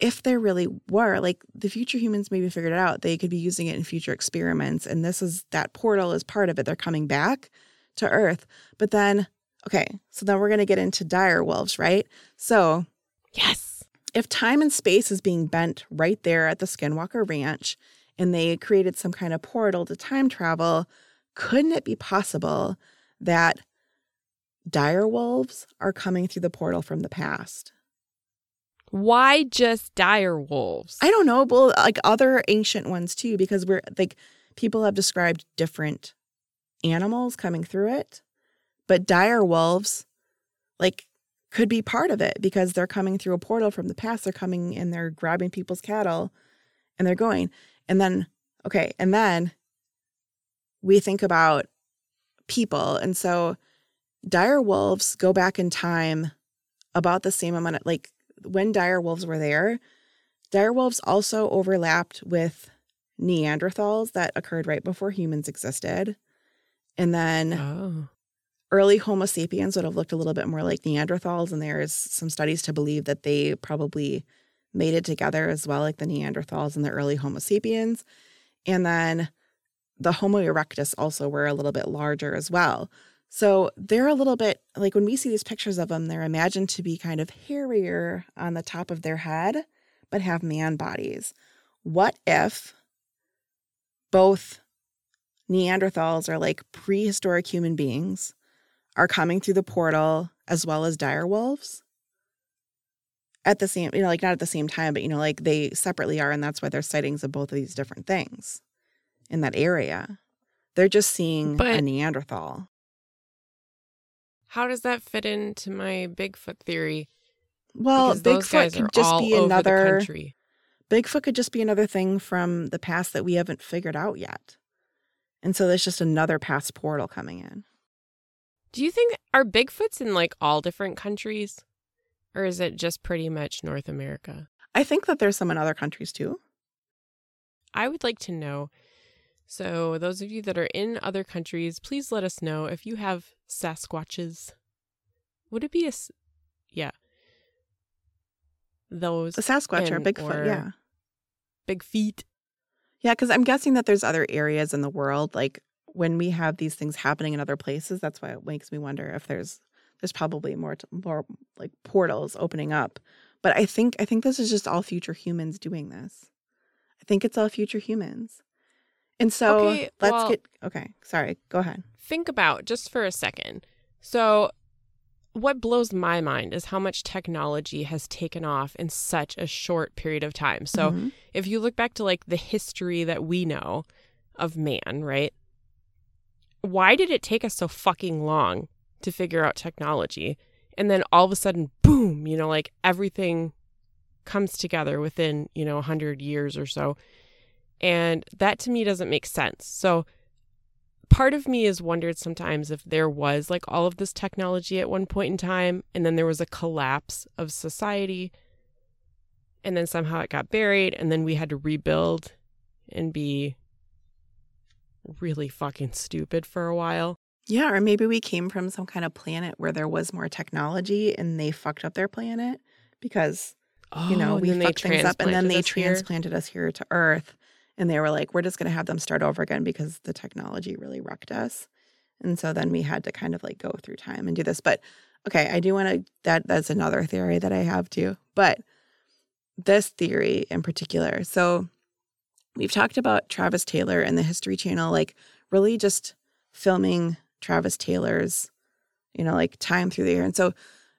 if there really were, like the future humans maybe figured it out, they could be using it in future experiments. And this is that portal is part of it. They're coming back to Earth. But then, okay, so then we're going to get into dire wolves, right? So Yes. if time and space is being bent right there at the Skinwalker Ranch and they created some kind of portal to time travel, couldn't it be possible that dire wolves are coming through the portal from the past? Why just dire wolves? I don't know, well, like other ancient ones too, because we're like people have described different animals coming through it, but dire wolves, like, could be part of it because they're coming through a portal from the past. They're coming and they're grabbing people's cattle and they're going. And then, okay, and then we think about people. And so dire wolves go back in time about the same amount of like when dire wolves were there, dire wolves also overlapped with Neanderthals that occurred right before humans existed. And then oh. Early Homo sapiens would have looked a little bit more like Neanderthals. And there's some studies to believe that they probably mated together as well, like the Neanderthals and the early Homo sapiens. And then the Homo erectus also were a little bit larger as well. So they're a little bit like when we see these pictures of them, they're imagined to be kind of hairier on the top of their head, but have man bodies. What if both Neanderthals are like prehistoric human beings are coming through the portal as well as dire wolves? At the same, you know, like not at the same time, but you know, like they separately are, and that's why there's sightings of both of these different things in that area. They're just seeing But- a Neanderthal. How does that fit into my Bigfoot theory? Well, because Bigfoot could just be another country. Bigfoot could just be another thing from the past that we haven't figured out yet. And so there's just another past portal coming in. Do you think are Bigfoots in like all different countries, or is it just pretty much North America? I think that there's some in other countries too. I would like to know. So, those of you that are in other countries, please let us know if you have Sasquatches. Would it be a. s- Yeah. Those The Sasquatch or Bigfoot, yeah. big feet. Yeah, because I'm guessing that there's other areas in the world, like when we have these things happening in other places. That's why it makes me wonder if there's there's probably more t- more like portals opening up. But I think I think this is just all future humans doing this. I think it's all future humans. And so Okay, let's well- get okay. Sorry, go ahead. Think about just for a second. So, what blows my mind is how much technology has taken off in such a short period of time. So, Mhm. if you look back to like the history that we know of man, right? Why did it take us so fucking long to figure out technology? And then all of a sudden, boom, you know, like everything comes together within, you know, 100 years or so. And that to me doesn't make sense. So, part of me has wondered sometimes if there was like all of this technology at one point in time and then there was a collapse of society and then somehow it got buried and then we had to rebuild and be really fucking stupid for a while. Yeah, or maybe we came from some kind of planet where there was more technology and they fucked up their planet because you know Oh, we fucked things up and then they us here. transplanted us here to Earth and they were like, we're just going to have them start over again because the technology really wrecked us. And so then we had to kind of like go through time and do this. But okay, I do want to that that's another theory that I have too. But this theory in particular. So we've talked about Travis Taylor and the History Channel, like really just filming Travis Taylor's, you know, like time through the year. And so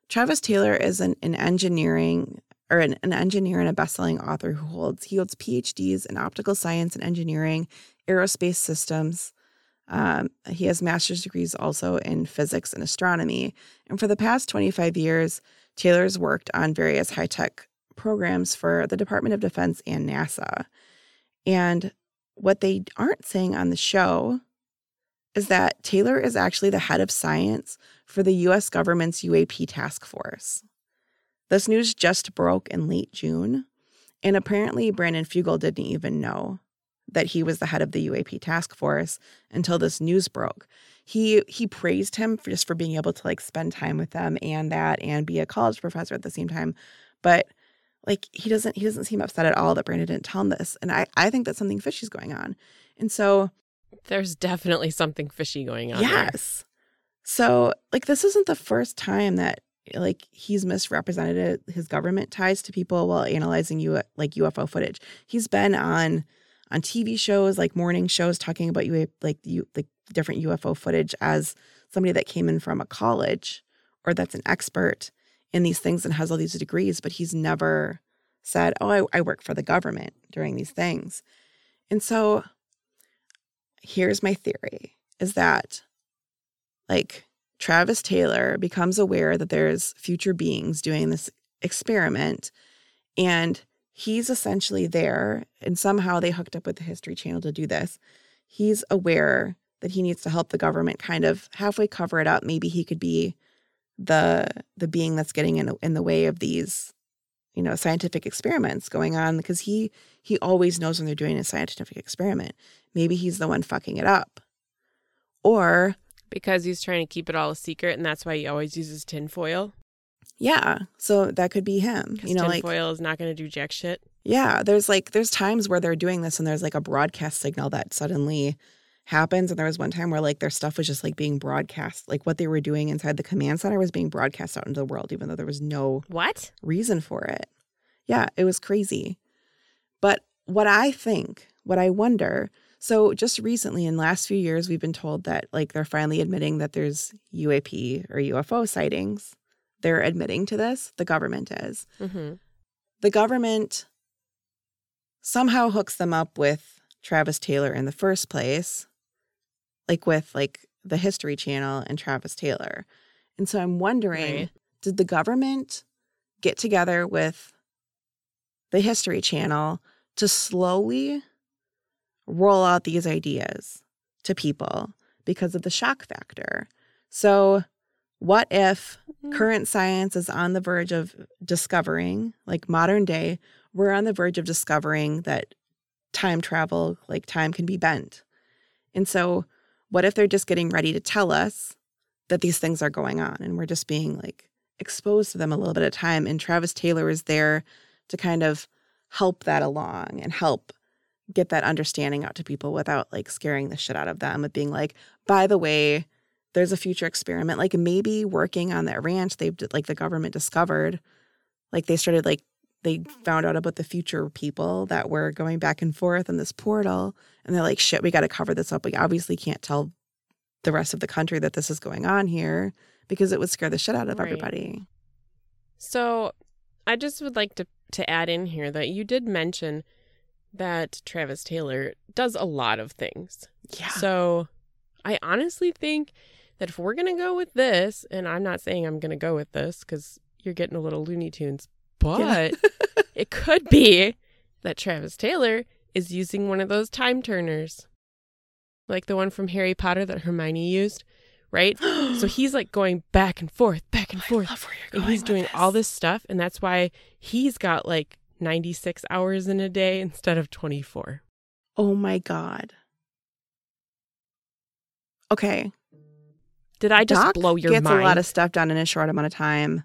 Travis Taylor is an, an engineering or an, an engineer and a best-selling author who holds he holds PhDs in optical science and engineering, aerospace systems. Um, he has master's degrees also in physics and astronomy. And for the past 25 years, Taylor's worked on various high-tech programs for the Department of Defense and NASA. And what they aren't saying on the show is that Taylor is actually the head of science for the US government's UAP task force. This news just broke in late June, and apparently Brandon Fugel didn't even know that he was the head of the UAP task force until this news broke. He he praised him for just for being able to like spend time with them and that and be a college professor at the same time. But like he doesn't he doesn't seem upset at all that Brandon didn't tell him this. And I, I think that something fishy's going on. And so There's definitely something fishy going on. there. Yes. So, like, this isn't the first time that like he's misrepresented his government ties to people while analyzing U- like UFO footage. He's been on on TV shows like morning shows talking about you like you like different UFO footage as somebody that came in from a college or that's an expert in these things and has all these degrees, but he's never said, "Oh, I, I work for the government during these things." And so, here's my theory: is that like Travis Taylor becomes aware that there's future beings doing this experiment and he's essentially there and somehow they hooked up with the history channel to do this he's aware that he needs to help the government kind of halfway cover it up maybe he could be the the being that's getting in in the way of these you know scientific experiments going on because he he always knows when they're doing a scientific experiment maybe he's the one fucking it up or because he's trying to keep it all a secret, and that's why he always uses tinfoil. Yeah, so that could be him. You know, tinfoil like is not going to do jack shit. Yeah, there's like there's times where they're doing this, and there's like a broadcast signal that suddenly happens. And there was one time where like their stuff was just like being broadcast, like what they were doing inside the command center was being broadcast out into the world, even though there was no what reason for it. Yeah, it was crazy. But what I think, what I wonder so just recently in last few years we've been told that like they're finally admitting that there's UAP or UFO sightings. They're admitting to this, the government is. Mm-hmm. The government somehow hooks them up with Travis Taylor in the first place, like with like the History Channel and Travis Taylor. And so I'm wondering, right. did the government get together with the History Channel to slowly roll out these ideas to people because of the shock factor. So, what if mm-hmm. current science is on the verge of discovering, like modern day, we're on the verge of discovering that time travel, like time can be bent. And so, what if they're just getting ready to tell us that these things are going on and we're just being like exposed to them a little bit a time? And Travis Taylor is there to kind of help that along and help get that understanding out to people without like scaring the shit out of them of being like by the way there's a future experiment like maybe working on that ranch they've like the government discovered like they started like they found out about the future people that were going back and forth in this portal and they're like shit we got to cover this up we obviously can't tell the rest of the country that this is going on here because it would scare the shit out of right. everybody so i just would like to to add in here that you did mention that Travis Taylor does a lot of things. Yeah. So I honestly think that if we're going to go with this, and I'm not saying I'm going to go with this because you're getting a little Looney Tunes, but yeah. it could be that Travis Taylor is using one of those time turners, like the one from Harry Potter that Hermione used, right? so he's like going back and forth, back and forth, and he's doing this. all this stuff, and that's why he's got like 96 hours in a day instead of 24. Oh my God. Okay. Did I just Doc blow your gets mind? a lot of stuff done in a short amount of time.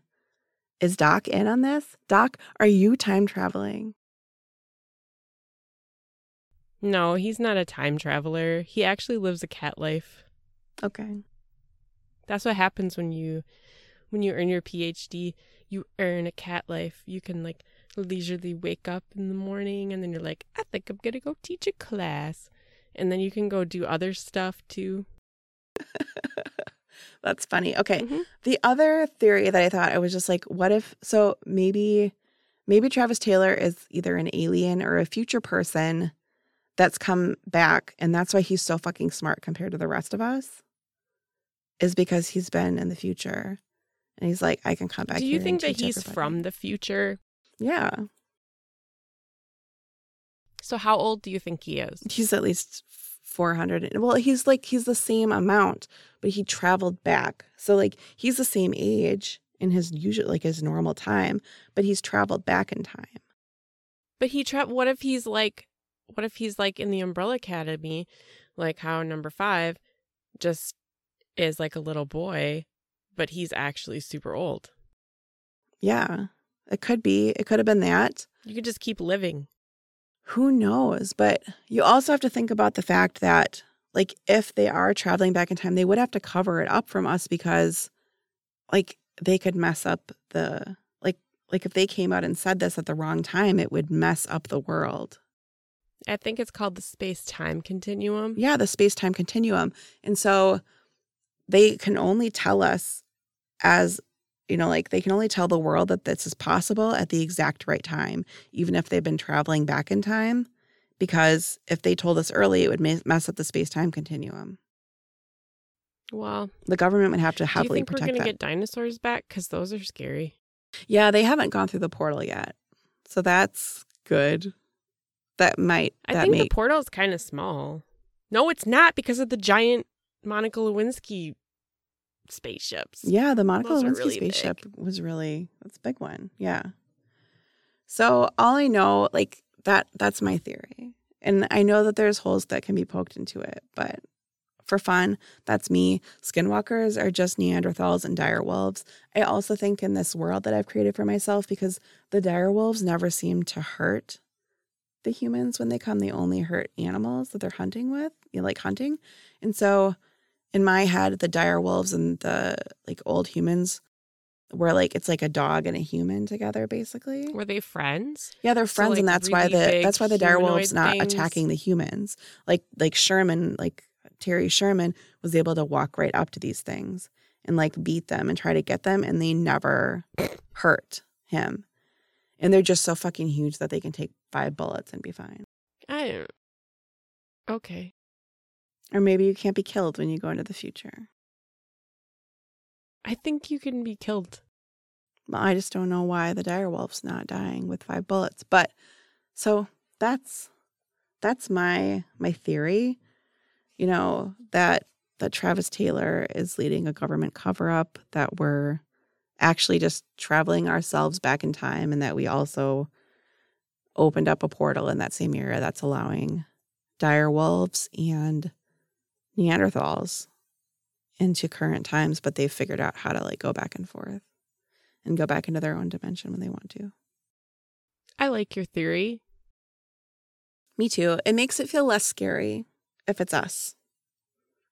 Is Doc in on this? Doc, are you time traveling? No, he's not a time traveler. He actually lives a cat life. Okay. That's what happens when you when you earn your PhD, you earn a cat life. You can like leisurely wake up in the morning and then you're like, I think I'm going to go teach a class. And then you can go do other stuff too. That's funny. Okay. Mm-hmm. The other theory that I thought I was just like, what if so maybe maybe Travis Taylor is either an alien or a future person that's come back and that's why he's so fucking smart compared to the rest of us is because he's been in the future and he's like I can come back Do you think that he's everybody. from the future yeah. So how old do you think he is? He's at least 400. Well, he's like he's the same amount, but he traveled back. So like he's the same age in his usual like his normal time, but he's traveled back in time. But he tra- what if he's like what if he's like in the Umbrella Academy, like how number 5 just is like a little boy, but he's actually super old. Yeah. It could be. It could have been that. You could just keep living. Who knows? But you also have to think about the fact that, like, if they are traveling back in time, they would have to cover it up from us because, like, they could mess up the like like if they came out and said this at the wrong time, it would mess up the world. I think it's called the space time continuum. Yeah, the space time continuum. And so they can only tell us as you know, like they can only tell the world that this is possible at the exact right time, even if they've been traveling back in time. Because if they told us early, it would mess up the space time continuum. Well, the government would have to do you heavily think we're gonna that. get dinosaurs back? Because those are scary. Yeah, they haven't gone through the portal yet, so that's good. That might. I that think may, the portal is kind of small. No, it's not because of the giant Monica Lewinsky spaceships. Yeah, the Monica Those Lewinsky really spaceship was really that's a big one. Yeah. So all I know, like that, that's my theory, and I know that there's holes that can be poked into it, but for fun, that's me. Skinwalkers are just Neanderthals and dire wolves. I also think in this world that I've created for myself, because the dire wolves never seem to hurt the humans when they come, they only hurt animals that they're hunting with, you know, like hunting, and so in my head, the dire wolves and the like old humans were like it's like a dog and a human together, basically. Were they friends? Yeah, they're So, friends, like, and that's why the that's why the dire wolves not things? attacking the humans. Like like Sherman, like Terry Sherman was able to walk right up to these things and like beat them and try to get them, and they never hurt him. And they're just so fucking huge that they can take five bullets and be fine. I. Okay. Or maybe you can't be killed when you go into the future. I think you can be killed. Well, I just don't know why the dire wolf's not dying with five bullets. But so that's that's my my theory. You know, that that Travis Taylor is leading a government cover up, that we're actually just traveling ourselves back in time and that we also opened up a portal in that same area that's allowing dire wolves and Neanderthals into current times, but they've figured out how to like go back and forth and go back into their own dimension when they want to. I like your theory. Me too. It makes it feel less scary if it's us.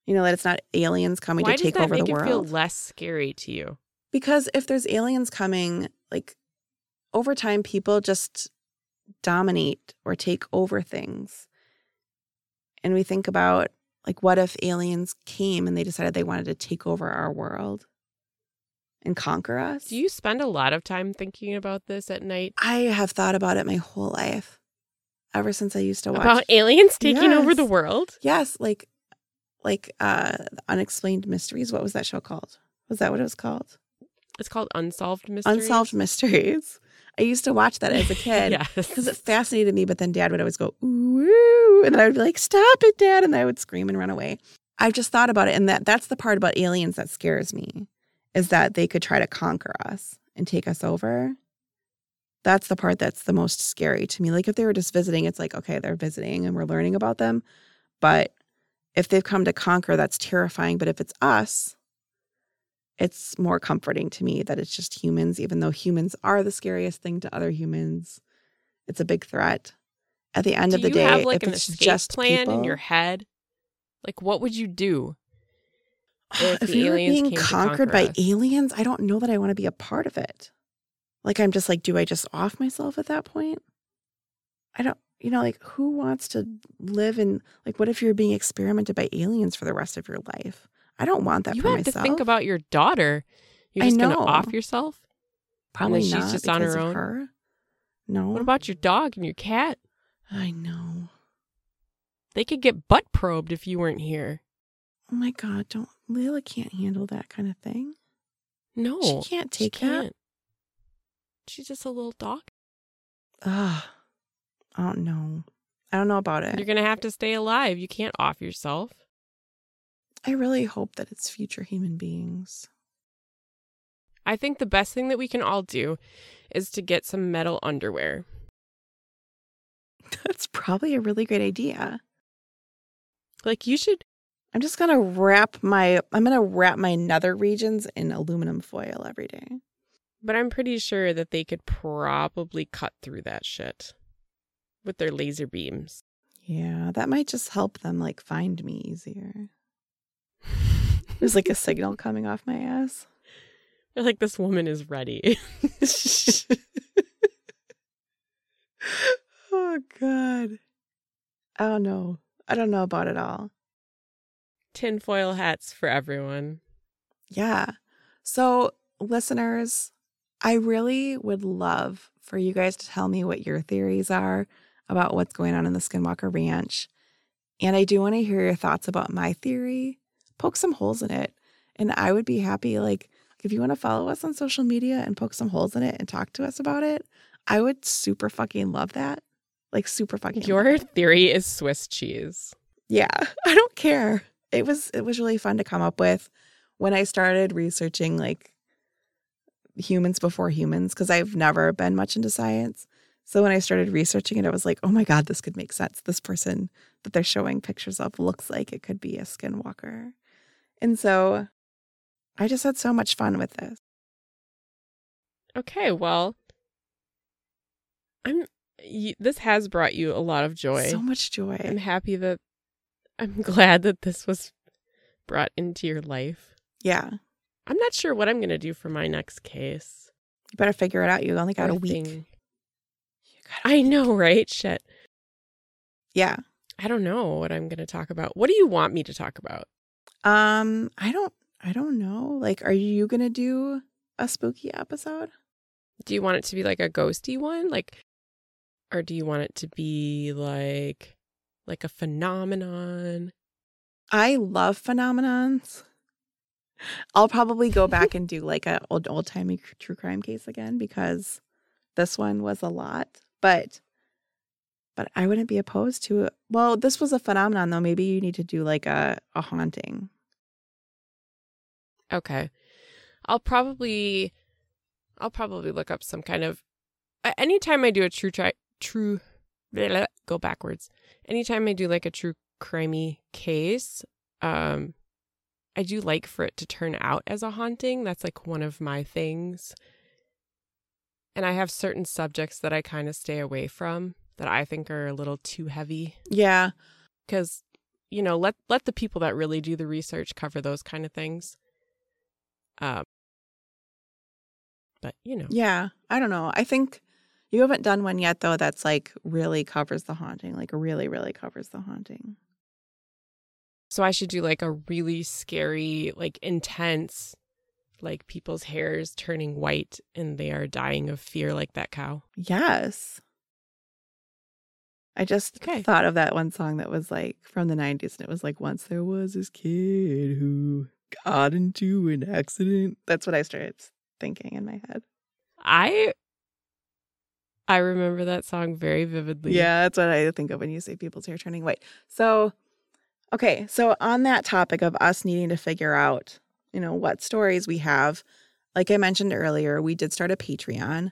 You know, that it's not aliens coming Why to take over the world. Why does that make it feel less scary to you? Because if there's aliens coming, like over time, people just dominate or take over things. And we think about, like, what if aliens came and they decided they wanted to take over our world and conquer us? Do you spend a lot of time thinking about this at night? I have thought about it my whole life, ever since I used to watch. About aliens taking over the world? yes, like, like uh, Unexplained Mysteries. What was that show called? Was that what it was called? It's called Unsolved Mysteries. Unsolved Mysteries. I used to watch that as a kid. yes. because it fascinated me. But then dad would always go, ooh, and then I would be like, stop it, dad. And I would scream and run away. I've just thought about it. And that that's the part about aliens that scares me is that they could try to conquer us and take us over. That's the part that's the most scary to me. Like if they were just visiting, it's like, okay, they're visiting and we're learning about them. But if they've come to conquer, that's terrifying. But if it's us, it's more comforting to me that it's just humans, even though humans are the scariest thing to other humans. It's a big threat. At the end Do of the you day, have like if an it's escape just plan people, in your head? Like, what would you do? if if the we were aliens being conquered conquer by us? aliens, I don't know that I want to be a part of it. Like I'm just like, do I just off myself at that point? I don't, you know, like who wants to live in like what if you're being experimented by aliens for the rest of your life? I don't want that you for have myself. to think about your daughter. You're just going to off yourself? Probably she's not just on her own? her. No, What about your dog and your cat? I know. They could get butt probed if you weren't here. Oh my god, don't Layla can't handle that kind of thing. No. she can't take that. can't. She's just a little dog. Ugh. I don't know. I don't know about it. You're going to have to stay alive. You can't off yourself. I really hope that it's future human beings. I think the best thing that we can all do is to get some metal underwear. That's probably a really great idea. Like you should I'm just gonna wrap my I'm gonna wrap my nether regions in aluminum foil every day. But I'm pretty sure that they could probably cut through that shit with their laser beams. Yeah, that might just help them like find me easier. There's like a signal coming off my ass. They're like, this woman is ready. oh God. I don't know. I don't know about it all. Tinfoil hats for everyone. Yeah. So, listeners, I really would love for you guys to tell me what your theories are about what's going on in the Skinwalker Ranch. And I do want to hear your thoughts about my theory. Poke some holes in it. And I would be happy, like, if you want to follow us on social media and poke some holes in it and talk to us about it, I would super fucking love that. Like, super fucking. Your theory is Swiss cheese. Yeah, I don't care. It was it was really fun to come up with when I started researching like humans before humans because I've never been much into science. So when I started researching it, I was like, oh my God, this could make sense. This person that they're showing pictures of looks like it could be a skinwalker. And so I just had so much fun with this. Okay, well, I'm. y- This has brought you a lot of joy. So much joy. I'm happy that. I'm glad that this was brought into your life. yeah. I'm not sure what I'm going to do for my next case. You better figure it out. You only got or a week. thing. I know, right? Shit. Yeah. I don't know what I'm going to talk about. What do you want me to talk about? Um, I don't I don't know. Like, are you gonna do a spooky episode? Do you want it to be like a ghosty one? Like or do you want it to be like like a phenomenon? I love phenomenons. I'll probably go back and do like a old old timey true crime case again because this one was a lot. But but I wouldn't be opposed to it. Well, this was a phenomenon though. Maybe you need to do like a, a haunting. Okay. I'll probably I'll probably look up some kind of anytime I do a true tri- true blah, blah, go backwards. Anytime I do like a true crimey case, um I do like for it to turn out as a haunting. That's like one of my things. And I have certain subjects that I kind of stay away from that I think are a little too heavy Yeah. because you know let let the people that really do the research cover those kind of things um but you know Yeah. I don't know. I think you haven't done one yet though that's like really covers the haunting. Like really, really covers the haunting. so i should do like a really scary like intense like people's hairs turning white and they are dying of fear like that cow Yes. I just Okay. thought of that one song that was like from the 90s and it was like once there was this kid who got into an accident. That's what I started thinking in my head. i i remember that song very vividly Yeah, that's what I think of when you say people's hair turning white. So, okay, so on that topic of us needing to figure out, you know, what stories we have, like I mentioned earlier, we did start a Patreon.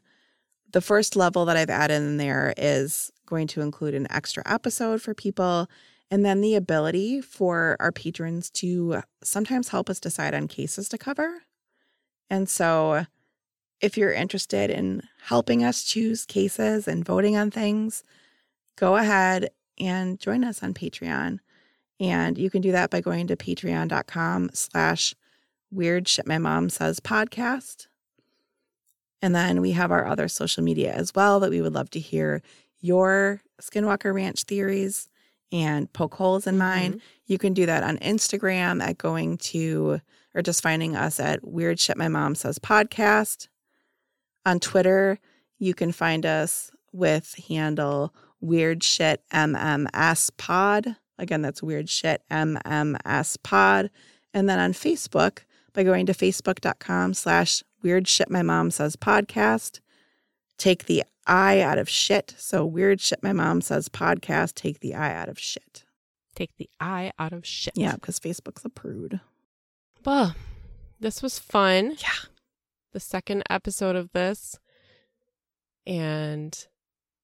The first level that I've added in there is going to include an extra episode for people and then the ability for our patrons to sometimes help us decide on cases to cover. And so if you're interested in helping us choose cases and voting on things, go ahead and join us on Patreon. And you can do that by going to patreon.com slash weird shit my mom says podcast. And then we have our other social media as well that we would love to hear your Skinwalker Ranch theories and poke holes in mine. Mm-hmm. You can do that on Instagram at going to or just finding us at Weird Shit My Mom Says Podcast. On Twitter, you can find us with handle Weird Shit MMS Pod. Again, that's Weird Shit MMS Pod. And then on Facebook by going to facebook.com slash Weird Shit My Mom Says Podcast. Take the I out of shit. So Weird Shit My Mom Says Podcast. Take the I out of shit. take the eye out of shit Yeah, because Facebook's a prude. well this was fun Yeah. the second episode of this and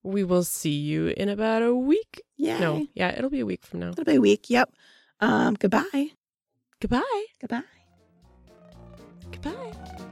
we will see you in about a week Yeah. no yeah it'll be a week from now It'll be a week. Yep. Um, goodbye. goodbye Goodbye. goodbye